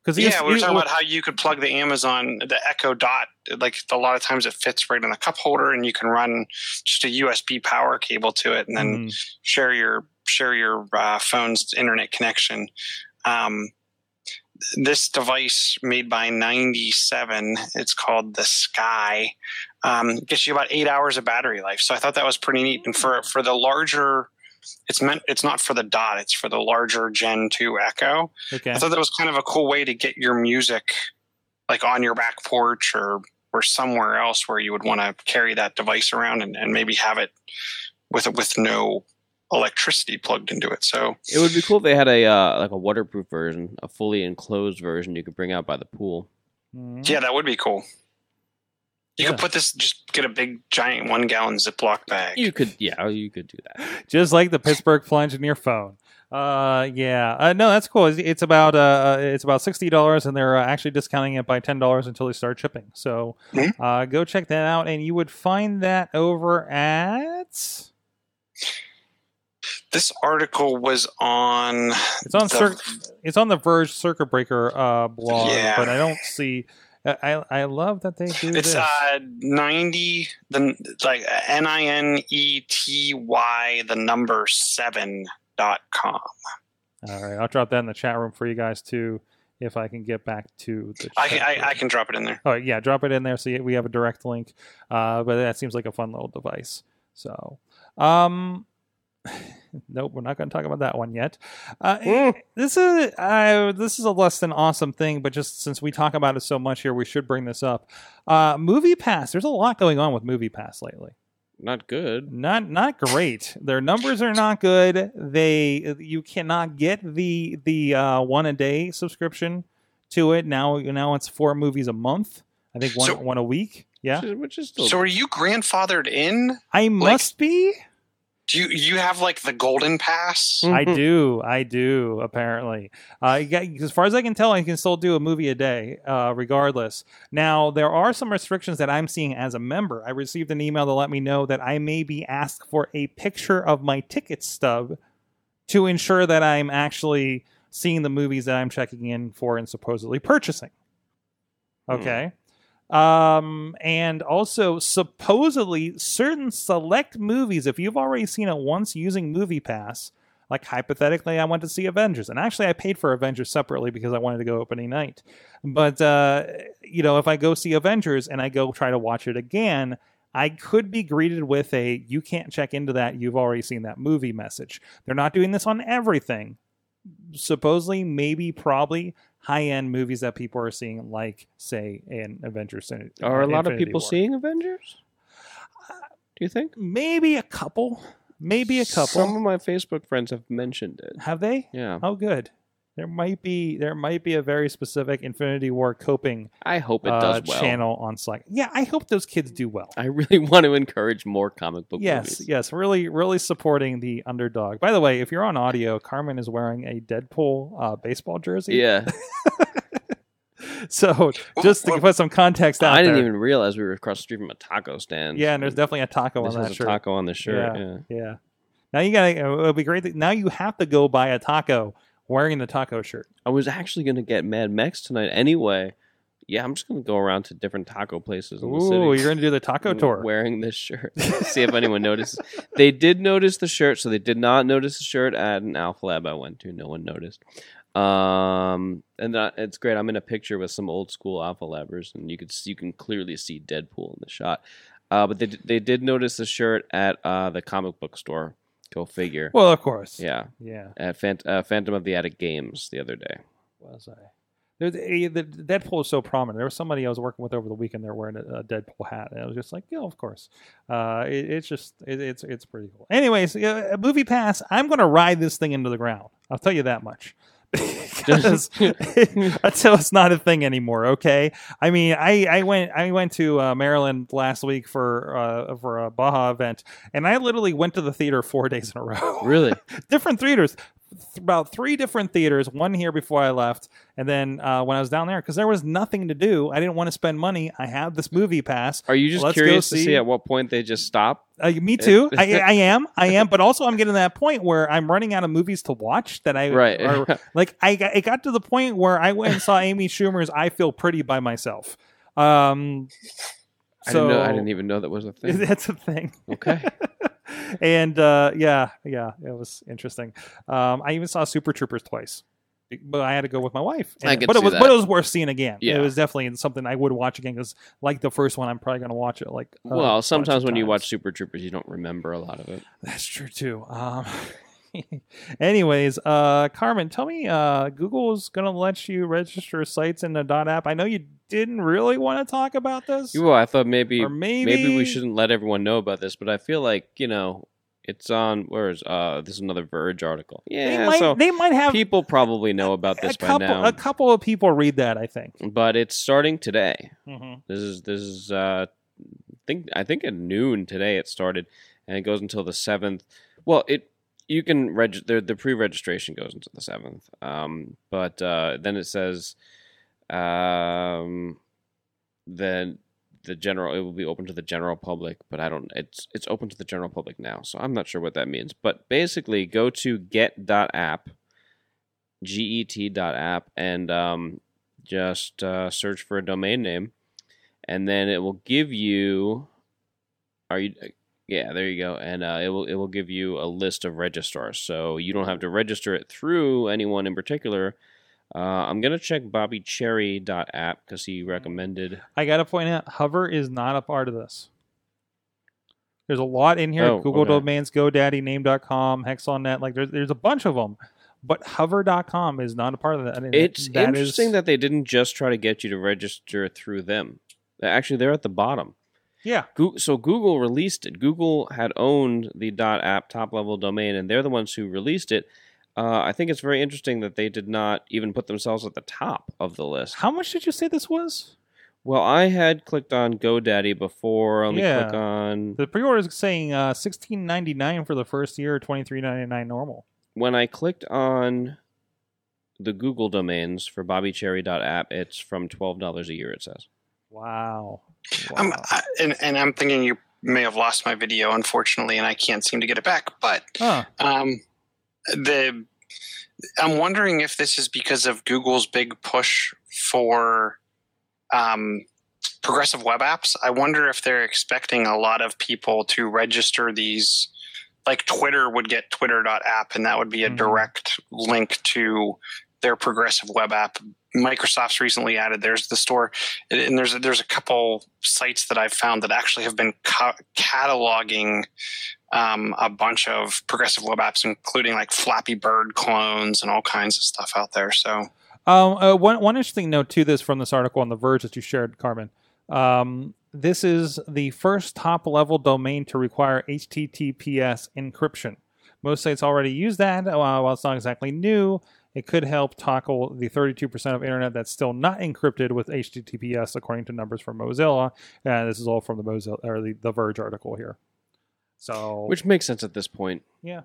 Because yeah, we were talking about how you could plug the Amazon, the Echo Dot. Like a lot of times, it fits right in the cup holder, and you can run just a USB power cable to it, and then Mm. share your share your uh, phone's internet connection. Um, this device made by 97 it's called the sky um, gets you about eight hours of battery life so i thought that was pretty neat and for for the larger it's meant it's not for the dot it's for the larger gen 2 echo okay. I thought that was kind of a cool way to get your music like on your back porch or or somewhere else where you would want to carry that device around and, and maybe have it with with no electricity plugged into it. So It would be cool if they had a uh, like a waterproof version, a fully enclosed version you could bring out by the pool. Mhm. yeah, that would be cool. You Yeah. could put this just get a big giant one gallon Ziploc bag. You could, yeah, you could do that. just like the Pittsburgh plunge in your phone. Uh, yeah, uh, no, that's cool. It's, it's about uh, it's about sixty dollars, and they're uh, actually discounting it by ten dollars until they start shipping. So, Mhm. uh, go check that out, and you would find that over at This article was on it's on the- Cir- it's on the Verge Circuit Breaker uh, blog, Yeah. but I don't see. I I love that they do It's this. uh ninety the like N I N E T Y the number seven dot com. All right, I'll drop that in the chat room for you guys too, if I can get back to the. I can I. I can drop it in there. Oh yeah, drop it in there so we have a direct link. Uh, but that seems like a fun little device. So, um, nope, we're not going to talk about that one yet. Uh, Mm. This is uh, this is a less than awesome thing, but just since we talk about it so much here, we should bring this up. Uh, Movie Pass. There's a lot going on with Movie Pass lately. Not good. Not not great. Their numbers are not good. They you cannot get the the uh, one a day subscription to it now. Now it's four movies a month. I think one So- one a week. Yeah, Which is, which is still. So are you grandfathered in? I must be. Do you you have like the golden pass? I do. I do. Apparently, uh, yeah, as far as I can tell, I can still do a movie a day, uh, regardless. Now, there are some restrictions that I'm seeing as a member. I received an email to let me know that I may be asked for a picture of my ticket stub to ensure that I'm actually seeing the movies that I'm checking in for and supposedly purchasing. Okay. Um, and also supposedly certain select movies, if you've already seen it once using Movie Pass, like hypothetically, I went to see Avengers, and actually I paid for Avengers separately because I wanted to go opening night. But uh, you know, if I go see Avengers and I go try to watch it again, I could be greeted with a "you can't check into that. You've already seen that movie" message. They're not doing this on everything. Supposedly, maybe, probably high-end movies that people are seeing, like say an Avengers. are a lot of people War. seeing Avengers? Do you think? Maybe a couple. Maybe a couple. Some of my Facebook friends have mentioned it. Have they? Yeah, Oh, good. There might be there might be a very specific Infinity War coping I hope it uh, does well. channel on Slack. Yeah, I hope those kids do well. I really want to encourage more comic book Yes, movies. yes, really, really supporting the underdog. By the way, if you're on audio, Carmen is wearing a Deadpool uh, baseball jersey. Yeah, So just to Well, put some context out I didn't there. even realize we were across the street from a taco stand. yeah, and there's definitely a taco this on has that a shirt. taco on the shirt. Yeah. Yeah. Yeah. Now you gotta. It'll be great. That, now you have to go buy a taco wearing the taco shirt. I was actually gonna get Mad Mex tonight anyway. Yeah, I'm just gonna go around to different taco places in the city. Ooh, you're gonna do the taco tour. Wearing this shirt. See if anyone notices. They did notice the shirt, so they did not notice the shirt at an Alpha Lab I went to. No one noticed. Um, and that, it's great. I'm in a picture with some old school Alpha Labbers, and you could you can clearly see Deadpool in the shot. Uh, but they they did notice the shirt at uh, the comic book store. Go figure. Well, of course. yeah, Yeah. at Phant- uh, Phantom of the Attic Games the other day. Was I? There's a, the Deadpool is so prominent. There was somebody I was working with over the weekend. They're wearing a, a Deadpool hat, and I was just like, "Yeah, of course." Uh, it, it's just it, it's it's pretty cool. Anyways, a movie pass. I'm going to ride this thing into the ground. I'll tell you that much. Until it's not a thing anymore. Okay. I mean, I, I went I went to uh, Maryland last week for uh, for a Baja event, and I literally went to the theater four days in a row Really? different theaters th- about three different theaters. One here before I left, and then uh, when I was down there, because there was nothing to do. I didn't want to spend money. I have this movie pass. Are you just Let's curious to see- at what point they just stop? Uh, me too. I, I am. I am. But also, I'm getting to that point where I'm running out of movies to watch. That I Right. or- like. I got, it got to the point where I went and saw Amy Schumer's "I Feel Pretty" by myself. Um, I so didn't know. I didn't even know that was a thing. That's a thing. Okay. and uh, yeah, yeah, it was interesting. Um, I even saw Super Troopers twice, but I had to go with my wife. I And- could but it was, that. but it was worth seeing again. Yeah. It was definitely something I would watch again because, like the first one, I'm probably going to watch it. Like, bunch well, sometimes when you watch Super Troopers, you don't remember a lot of it. That's true too. Um, anyways, uh, Carmen, tell me, uh, Google's gonna let you register sites in the dot app. I know you didn't really want to talk about this, Well, I thought maybe or maybe maybe we shouldn't let everyone know about this, but I feel like you know it's on. Where is uh? This is another Verge article. They Yeah, might, so they might have people probably know about this a by now. A couple of people read that. I think. but it's starting today. hmm This is this is uh, think I think at noon today it started, and it goes until the seventh. Well, it you can register. The pre-registration goes into the seventh, um, but uh, then it says, um, then the general it will be open to the general public. But I don't. It's it's open to the general public now, so I'm not sure what that means. But basically, go to get.app, get.app, and um, just uh, search for a domain name and then it will give you are you yeah there you go and uh, it will it will give you a list of registrars so you don't have to register it through anyone in particular uh, i'm going to check bobbycherry.app because he recommended I got to point out, Hover is not a part of this. There's a lot in here: Oh, Google okay. domains, GoDaddy, Name.com, Hexonet. Like there's there's a bunch of them, but Hover.com is not a part of that. And it's that is- interesting that they didn't just try to get you to register through them actually they're at the bottom yeah, so Google released it. Google had owned the .app top level domain, and they're the ones who released it. Uh, I think it's very interesting that they did not even put themselves at the top of the list. how much did you say this was? Well, I had clicked on GoDaddy before. Let me Yeah. click on The pre-order is saying uh, sixteen ninety nine for the first year, twenty three ninety nine normal. when I clicked on the Google domains for BobbyCherry.app. It's from twelve dollars a year. It says. Wow. Um, Wow. I, and, and I'm thinking you may have lost my video, unfortunately, and I can't seem to get it back. But Huh. um, the I'm wondering if this is because of Google's big push for um, progressive web apps. I wonder if they're expecting a lot of people to register these. Like Twitter would get Twitter.app, and that would be a Mhm. direct link to their progressive web app. Microsoft's recently added there's the store, and- there's a, there's a couple sites that I've found that actually have been ca- cataloging um, a bunch of progressive web apps, including like Flappy Bird clones and all kinds of stuff out there. So Um, uh, one one interesting note to this from this article on The Verge that you shared, Carmen. Um, this is the first top level domain to require HTTPS encryption. Most sites already use that. Uh, while it's not exactly new, it could help tackle the 32% of internet that's still not encrypted with HTTPS, according to numbers from Mozilla. And this is all from the Mozilla or the, the Verge article here. So, Which makes sense at this point. yeah,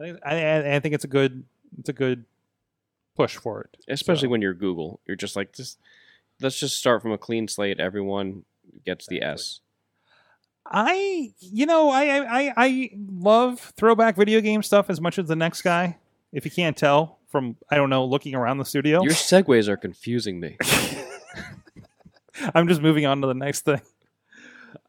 I think I, I think it's a good it's a good push for it. especially So- when you're Google. You're just like, just let's just start from a clean slate. Everyone gets the S. I, you know, I, I- I love throwback video game stuff as much as the next guy. If you can't tell from, I don't know, looking around the studio, Your segues are confusing me. I'm just moving on to the next thing.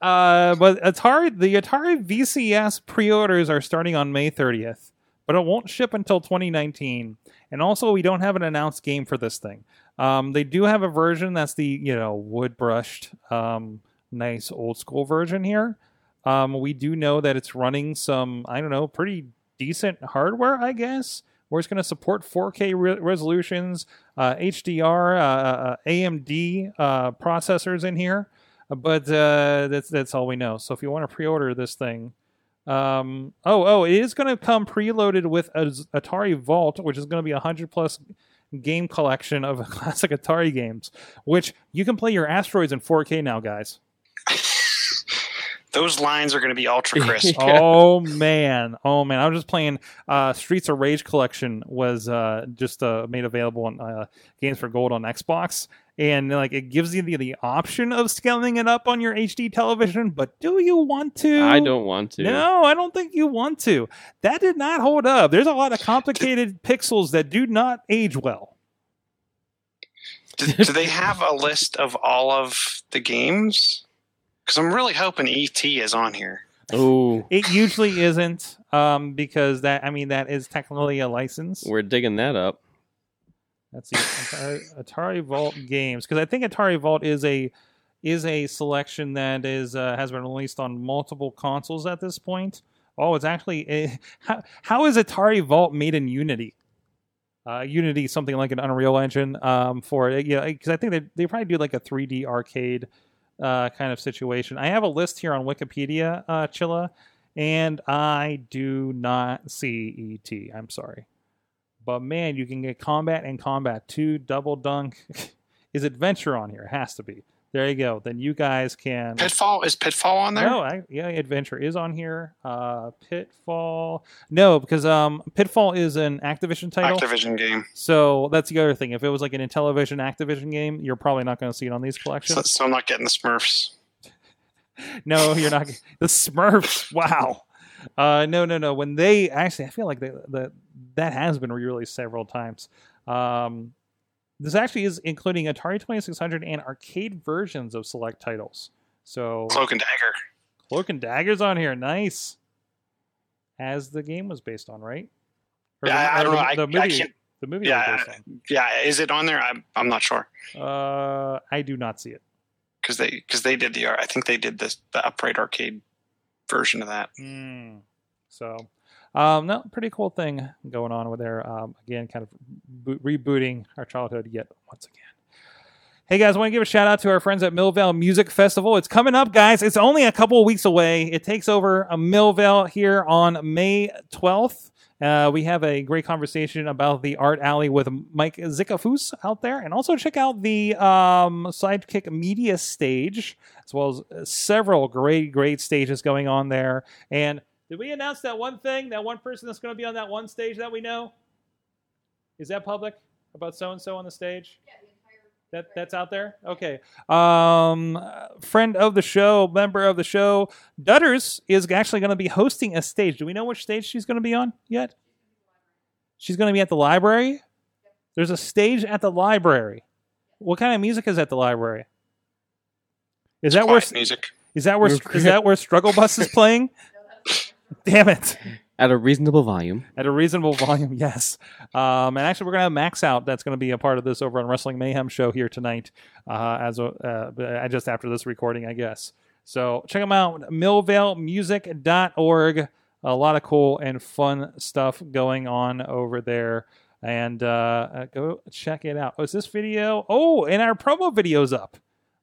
Uh, but Atari, the Atari VCS pre-orders are starting on May 30th, but it won't ship until 2019. And also, we don't have an announced game for this thing. Um, they do have a version that's the you know wood brushed, um, nice old school version here. Um, we do know that it's running some I don't know pretty decent hardware, I guess. Where it's going to support 4K re- resolutions, uh, HDR, uh, uh, AMD uh, processors in here, Uh, but uh, that's that's all we know. So if you want to pre-order this thing, um, oh oh, it is going to come preloaded with Atari Vault, which is going to be a hundred plus game collection of classic Atari games, which you can play your asteroids in 4K now, guys. those lines are going to be ultra crisp. oh man, oh man! I was just playing. Uh, Streets of Rage collection was uh, just uh, made available on uh, Games for Gold on Xbox, and like it gives you the, the option of scaling it up on your HD television. But do you want to? I don't want to. No, I don't think you want to. That did not hold up. There's a lot of complicated pixels that do not age well. do, do they have a list of all of the games? Because I'm really hoping ET is on here. Oh, It usually isn't, um, because that I mean that is technically a license. we're digging that up. Let's see, Atari, Atari Vault games, because I think Atari Vault is a is a selection that is uh, has been released on multiple consoles at this point. Oh, it's actually a, how, how is Atari Vault made in Unity? Uh, Unity, something like an Unreal Engine um, for it, yeah, because I think they they probably do like a 3D arcade uh, kind of situation. I have a list here on Wikipedia, uh, Chilla, and I do not see ET. I'm sorry. But man, you can get combat and combat two double dunk. Is adventure on here? It has to be. There you go. Then you guys can. Pitfall is Pitfall on there? No, I, yeah, adventure is on here. Uh, Pitfall. No, because um, Pitfall is an Activision title. Activision game. So that's the other thing. If it was like an Intellivision Activision game, you're probably not going to see it on these So, collections. so I'm not getting the Smurfs. No, you're not. The Smurfs. Wow. Uh, no, no, no. When they actually, I feel like they, the that has been re-released several times. Um, this actually is including Atari 2600 and arcade versions of select titles. So Cloak and Dagger. Cloak and Daggers on here, nice. As the game was based on, right? Or Yeah, I- I don't the, know. I- the I movie, can't- the movie Yeah, Yeah, is it on there? I'm, I'm not sure. Uh, I do not see it. Because they, because they did the, I think they did this, the upright arcade version of that. Mm. So, um, no, pretty cool thing going on with there. Um, again, kind of bo- rebooting our childhood yet once again. Hey guys, want to give a shout out to our friends at Millvale Music Festival. It's coming up, guys. It's only a couple weeks away. It takes over a Millvale here on May 12th. Uh, we have a great conversation about the art alley with Mike Zikafus out there, and also check out the um, Sidekick Media stage, as well as uh, several great, great stages going on there. And did we announce that one thing, that one person that's going to be on that one stage that we know? Is that public about so and so on the stage? Yeah, the entire that that's out there. Okay. Um, friend of the show, member of the show, Dutters is actually going to be hosting a stage. Do we know which stage she's going to be on yet? She's going to be at the library. There's a stage at the library. What kind of music is at the library? Is that where music. is that where is that where Struggle Bus is playing? Damn it! At a reasonable volume. At a reasonable volume, yes. Um, and actually, we're gonna have Max out. That's gonna be a part of this over on Wrestling Mayhem show here tonight. Uh, as a, uh, uh, just after this recording, I guess. So check them out. MillvaleMusic.org. A lot of cool and fun stuff going on over there. And uh, uh, go check it out. Oh, is this video? Oh, and our promo video's up.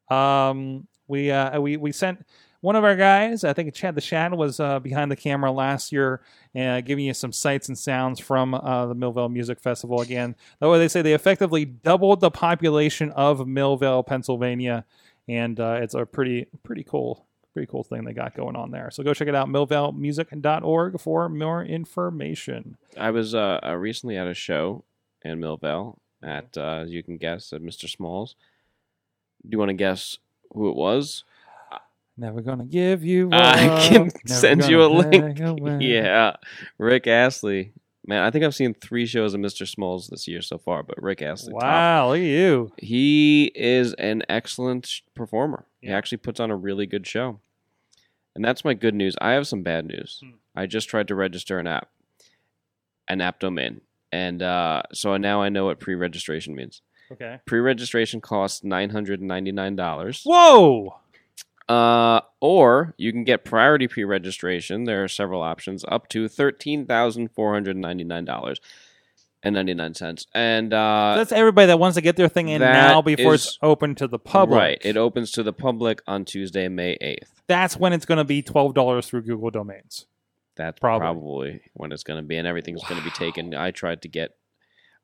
Um, we uh, we we sent one of our guys. I think Chad the Shad was uh, behind the camera last year, uh, giving you some sights and sounds from uh, the Millvale Music Festival. Again, that way they say they effectively doubled the population of Millvale, Pennsylvania, and uh, it's a pretty pretty cool pretty cool thing they got going on there. So go check it out, millvalemusic.org for more information. I was uh, recently at a show in Millvale at, uh, as you can guess, at Mr. Smalls. Do you want to guess who it was? Never gonna give you. I can never send you a link. away. Yeah, Rick Astley. Man, I think I've seen three shows of Mr. Smalls this year so far, but Rick Astley. top. Wow, look at you. He is an excellent performer. He actually puts on a really good show. And that's my good news. I have some bad news. Hmm. I just tried to register an app, an app domain. And uh, so now I know what pre registration means. Okay. Pre registration costs $999. Whoa. Uh, or you can get priority pre registration. There are several options up to $13,499 and 99 cents. And uh, That's everybody that wants to get their thing in now before is- it's open to the public. Right. It opens to the public on Tuesday, May 8th. That's when it's going to be twelve dollars through Google Domains. That's Probably. probably, when it's going to be, and everything's going to be taken. I tried to get,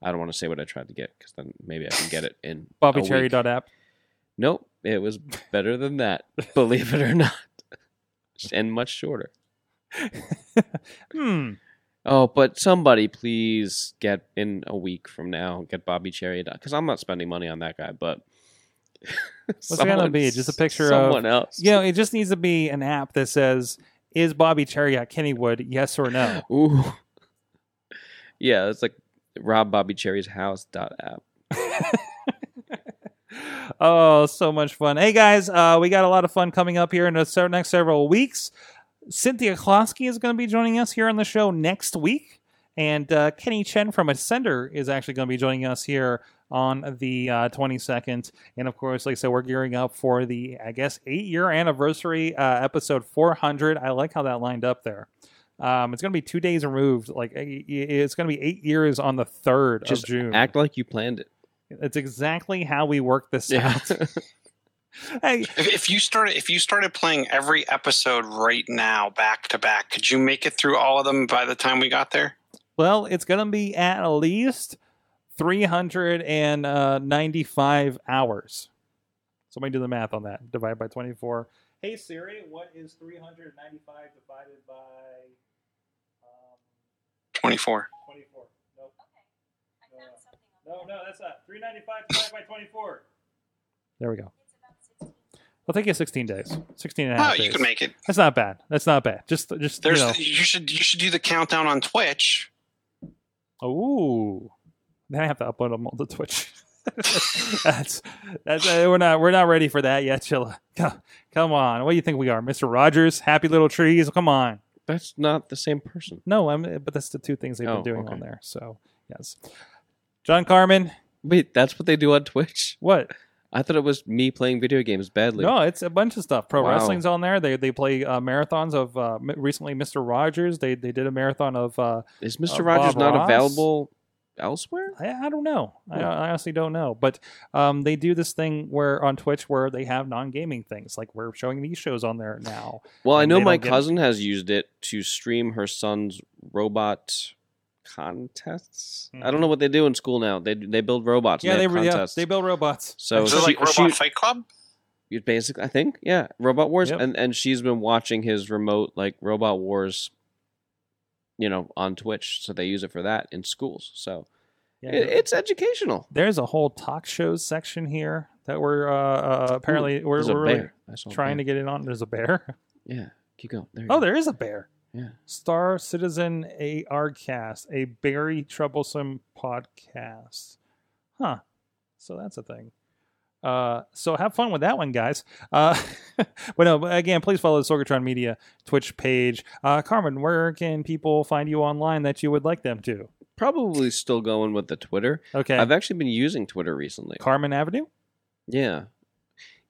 I don't want to say what I tried to get because then maybe I can get it in. BobbyCherry.app. Nope. It was better than that, believe it or not. and much shorter. Hmm. Oh, but somebody please get in a week from now get Bobby Cherry because I'm not spending money on that guy. But What's it gonna be? Just a picture of- someone else. You know, it just needs to be an app that says, "Is Bobby Cherry at Kennywood? Yes or no." Ooh. Yeah, it's like Rob Bobby Cherry's house dot app. Oh, so much fun. Hey guys, uh, we got a lot of fun coming up here in the next several weeks. Cynthia Klosky is going to be joining us here on the show next week. And uh, Kenny Chen from Ascender is actually going to be joining us here on the uh, 22nd. And of course, like I said, we're gearing up for the, I guess, eight year anniversary uh, episode 400. I like how that lined up there. Um, it's going to be two days removed. Like it's going to be eight years on the 3rd Just of June. act like you planned it. It's exactly how we work this Yeah. out. hey, If, if you started, if you started playing every episode right now, back to back, could you make it through all of them by the time we got there? well, it's going to be at least 395 hours. Somebody do the math on that. Divide by 24. Hey Siri, what is 395 divided by um, Twenty-four. 24? Nope. No, no, that's not. 395 divided by 24. There we go. I'll take you 16 days. 16 and a Oh, half you days. can make it. That's not bad. That's not bad. Just, just There's you know. you should you should do the countdown on Twitch. Ooh, then I have to upload them all to Twitch. that's that's uh, we're not we're not ready for that yet, Chilla. Come, come on, what do you think we are, Mister Rogers? Happy little trees. Come on. That's not the same person. No, I'm. But that's the two things they've Oh, been doing okay. on there. So yes, John Carmen. Wait, that's what they do on Twitch? What? I thought it was me playing video games badly. No, it's a bunch of stuff. Pro Wow. wrestling's on there. They they play uh, marathons of uh, m- recently Mister Rogers. They they did a marathon of. Uh, Is Mr. Uh, Rogers Bob not Ross? available elsewhere? I, I don't know. I, Hmm. I honestly don't know. But um, they do this thing where on Twitch where they have non gaming things. Like we're showing these shows on there now. Well, I And know they my don't get- cousin has used it to stream her son's robot contests. I don't know what they do in school now. They they build robots. yeah, and they they have yeah, they build robots. so Is it she, like Robot she, Fight Club? you basically, I think, yeah, Robot Wars, Yep. and and she's been watching his remote like Robot Wars, you know, on Twitch. So they use it for that in schools. So Yeah, it, it's educational. there's a whole talk shows section here that we're uh, uh, apparently we're, we're really bear. I saw a trying to get it on. There's a bear. Yeah, keep going. There you Oh, go. there is a bear. Yeah. Star Citizen AR cast, a very troublesome podcast. Huh. So that's a thing. Uh, so have fun with that one, guys. Uh, but no, again, please follow the Sorgatron Media Twitch page. Uh, Carmen, where can people find you online that you would like them to? Probably still going with the Twitter. Okay. I've actually been using Twitter recently. Carmen Avenue? Yeah.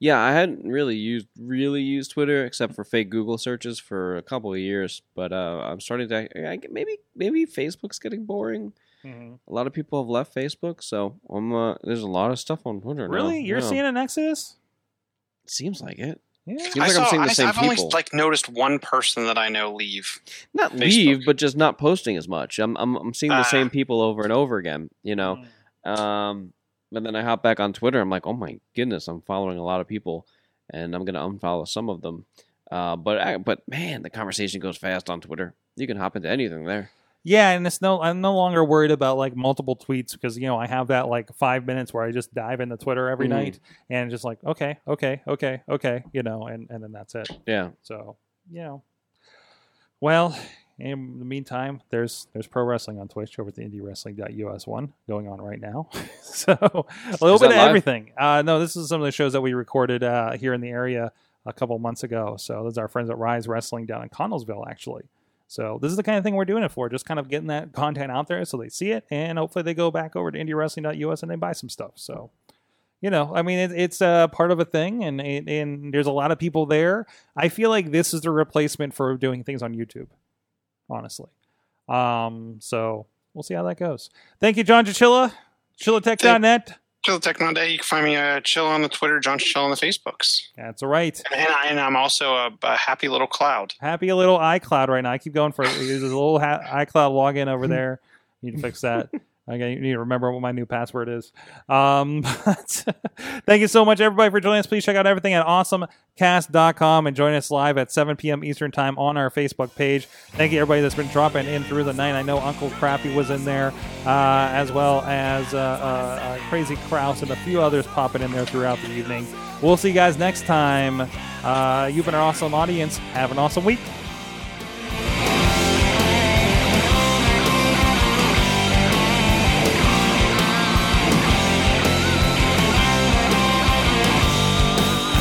Yeah, I hadn't really used really used Twitter except for fake Google searches for a couple of years, but uh, I'm starting to I, maybe maybe Facebook's getting boring. A lot of people have left Facebook, so I'm uh, there's a lot of stuff on Twitter now. Really? You're Yeah. seeing an exodus? Seems like it. Yeah. Seems I like I'm saw, seeing the I, same I've only like noticed one person that I know leave. Not Facebook. leave, but just not posting as much. I'm I'm, I'm seeing the Ah. same people over and over again. You know. Mm. Um, but then I hop back on Twitter. I'm like, oh my goodness, I'm following a lot of people, and I'm gonna unfollow some of them. Uh, but I, but man, the conversation goes fast on Twitter. You can hop into anything there. Yeah, and it's no I'm no longer worried about like multiple tweets because you know I have that like five minutes where I just dive into Twitter every Mhm. night and just like okay, okay, okay, okay, you know, and and then that's it. Yeah, So you know, well, in the meantime, there's there's pro wrestling on Twitch over at the IndieWrestling.us one going on right now. so a little bit of live? everything. Uh, no, this is some of the shows that we recorded uh, here in the area a couple months ago. So those are our friends at Rise Wrestling down in Connellsville, actually. So this is the kind of thing we're doing it for, just kind of getting that content out there so they see it, and hopefully they go back over to IndieWrestling.us and they buy some stuff. So you know, I mean, it, it's uh, part of a thing, and and and there's a lot of people there. I feel like this is the replacement for doing things on YouTube, honestly. Um, so we'll see how that goes. Thank you, John Chichilla, chillatech.net. Chill Techno Day. You can find me uh, chill on the Twitter, John Chill on the Facebooks, That's all right. and, I, and I'm also a, a happy little cloud. Happy little iCloud right now. I keep going for there's a little ha- iCloud login over there. You Need to fix that. I need to remember what my new password is. Um, but thank you so much, everybody, for joining us. Please check out everything at awesomecast.com and join us live at 7 p.m. Eastern Time on our Facebook page. Thank you, everybody that's been dropping in through the night. I know Uncle Crappy was in there, uh, as well as uh, uh, uh, Crazy Kraus and a few others popping in there throughout the evening. We'll see you guys next time. Uh, you've been our awesome audience. Have an awesome week.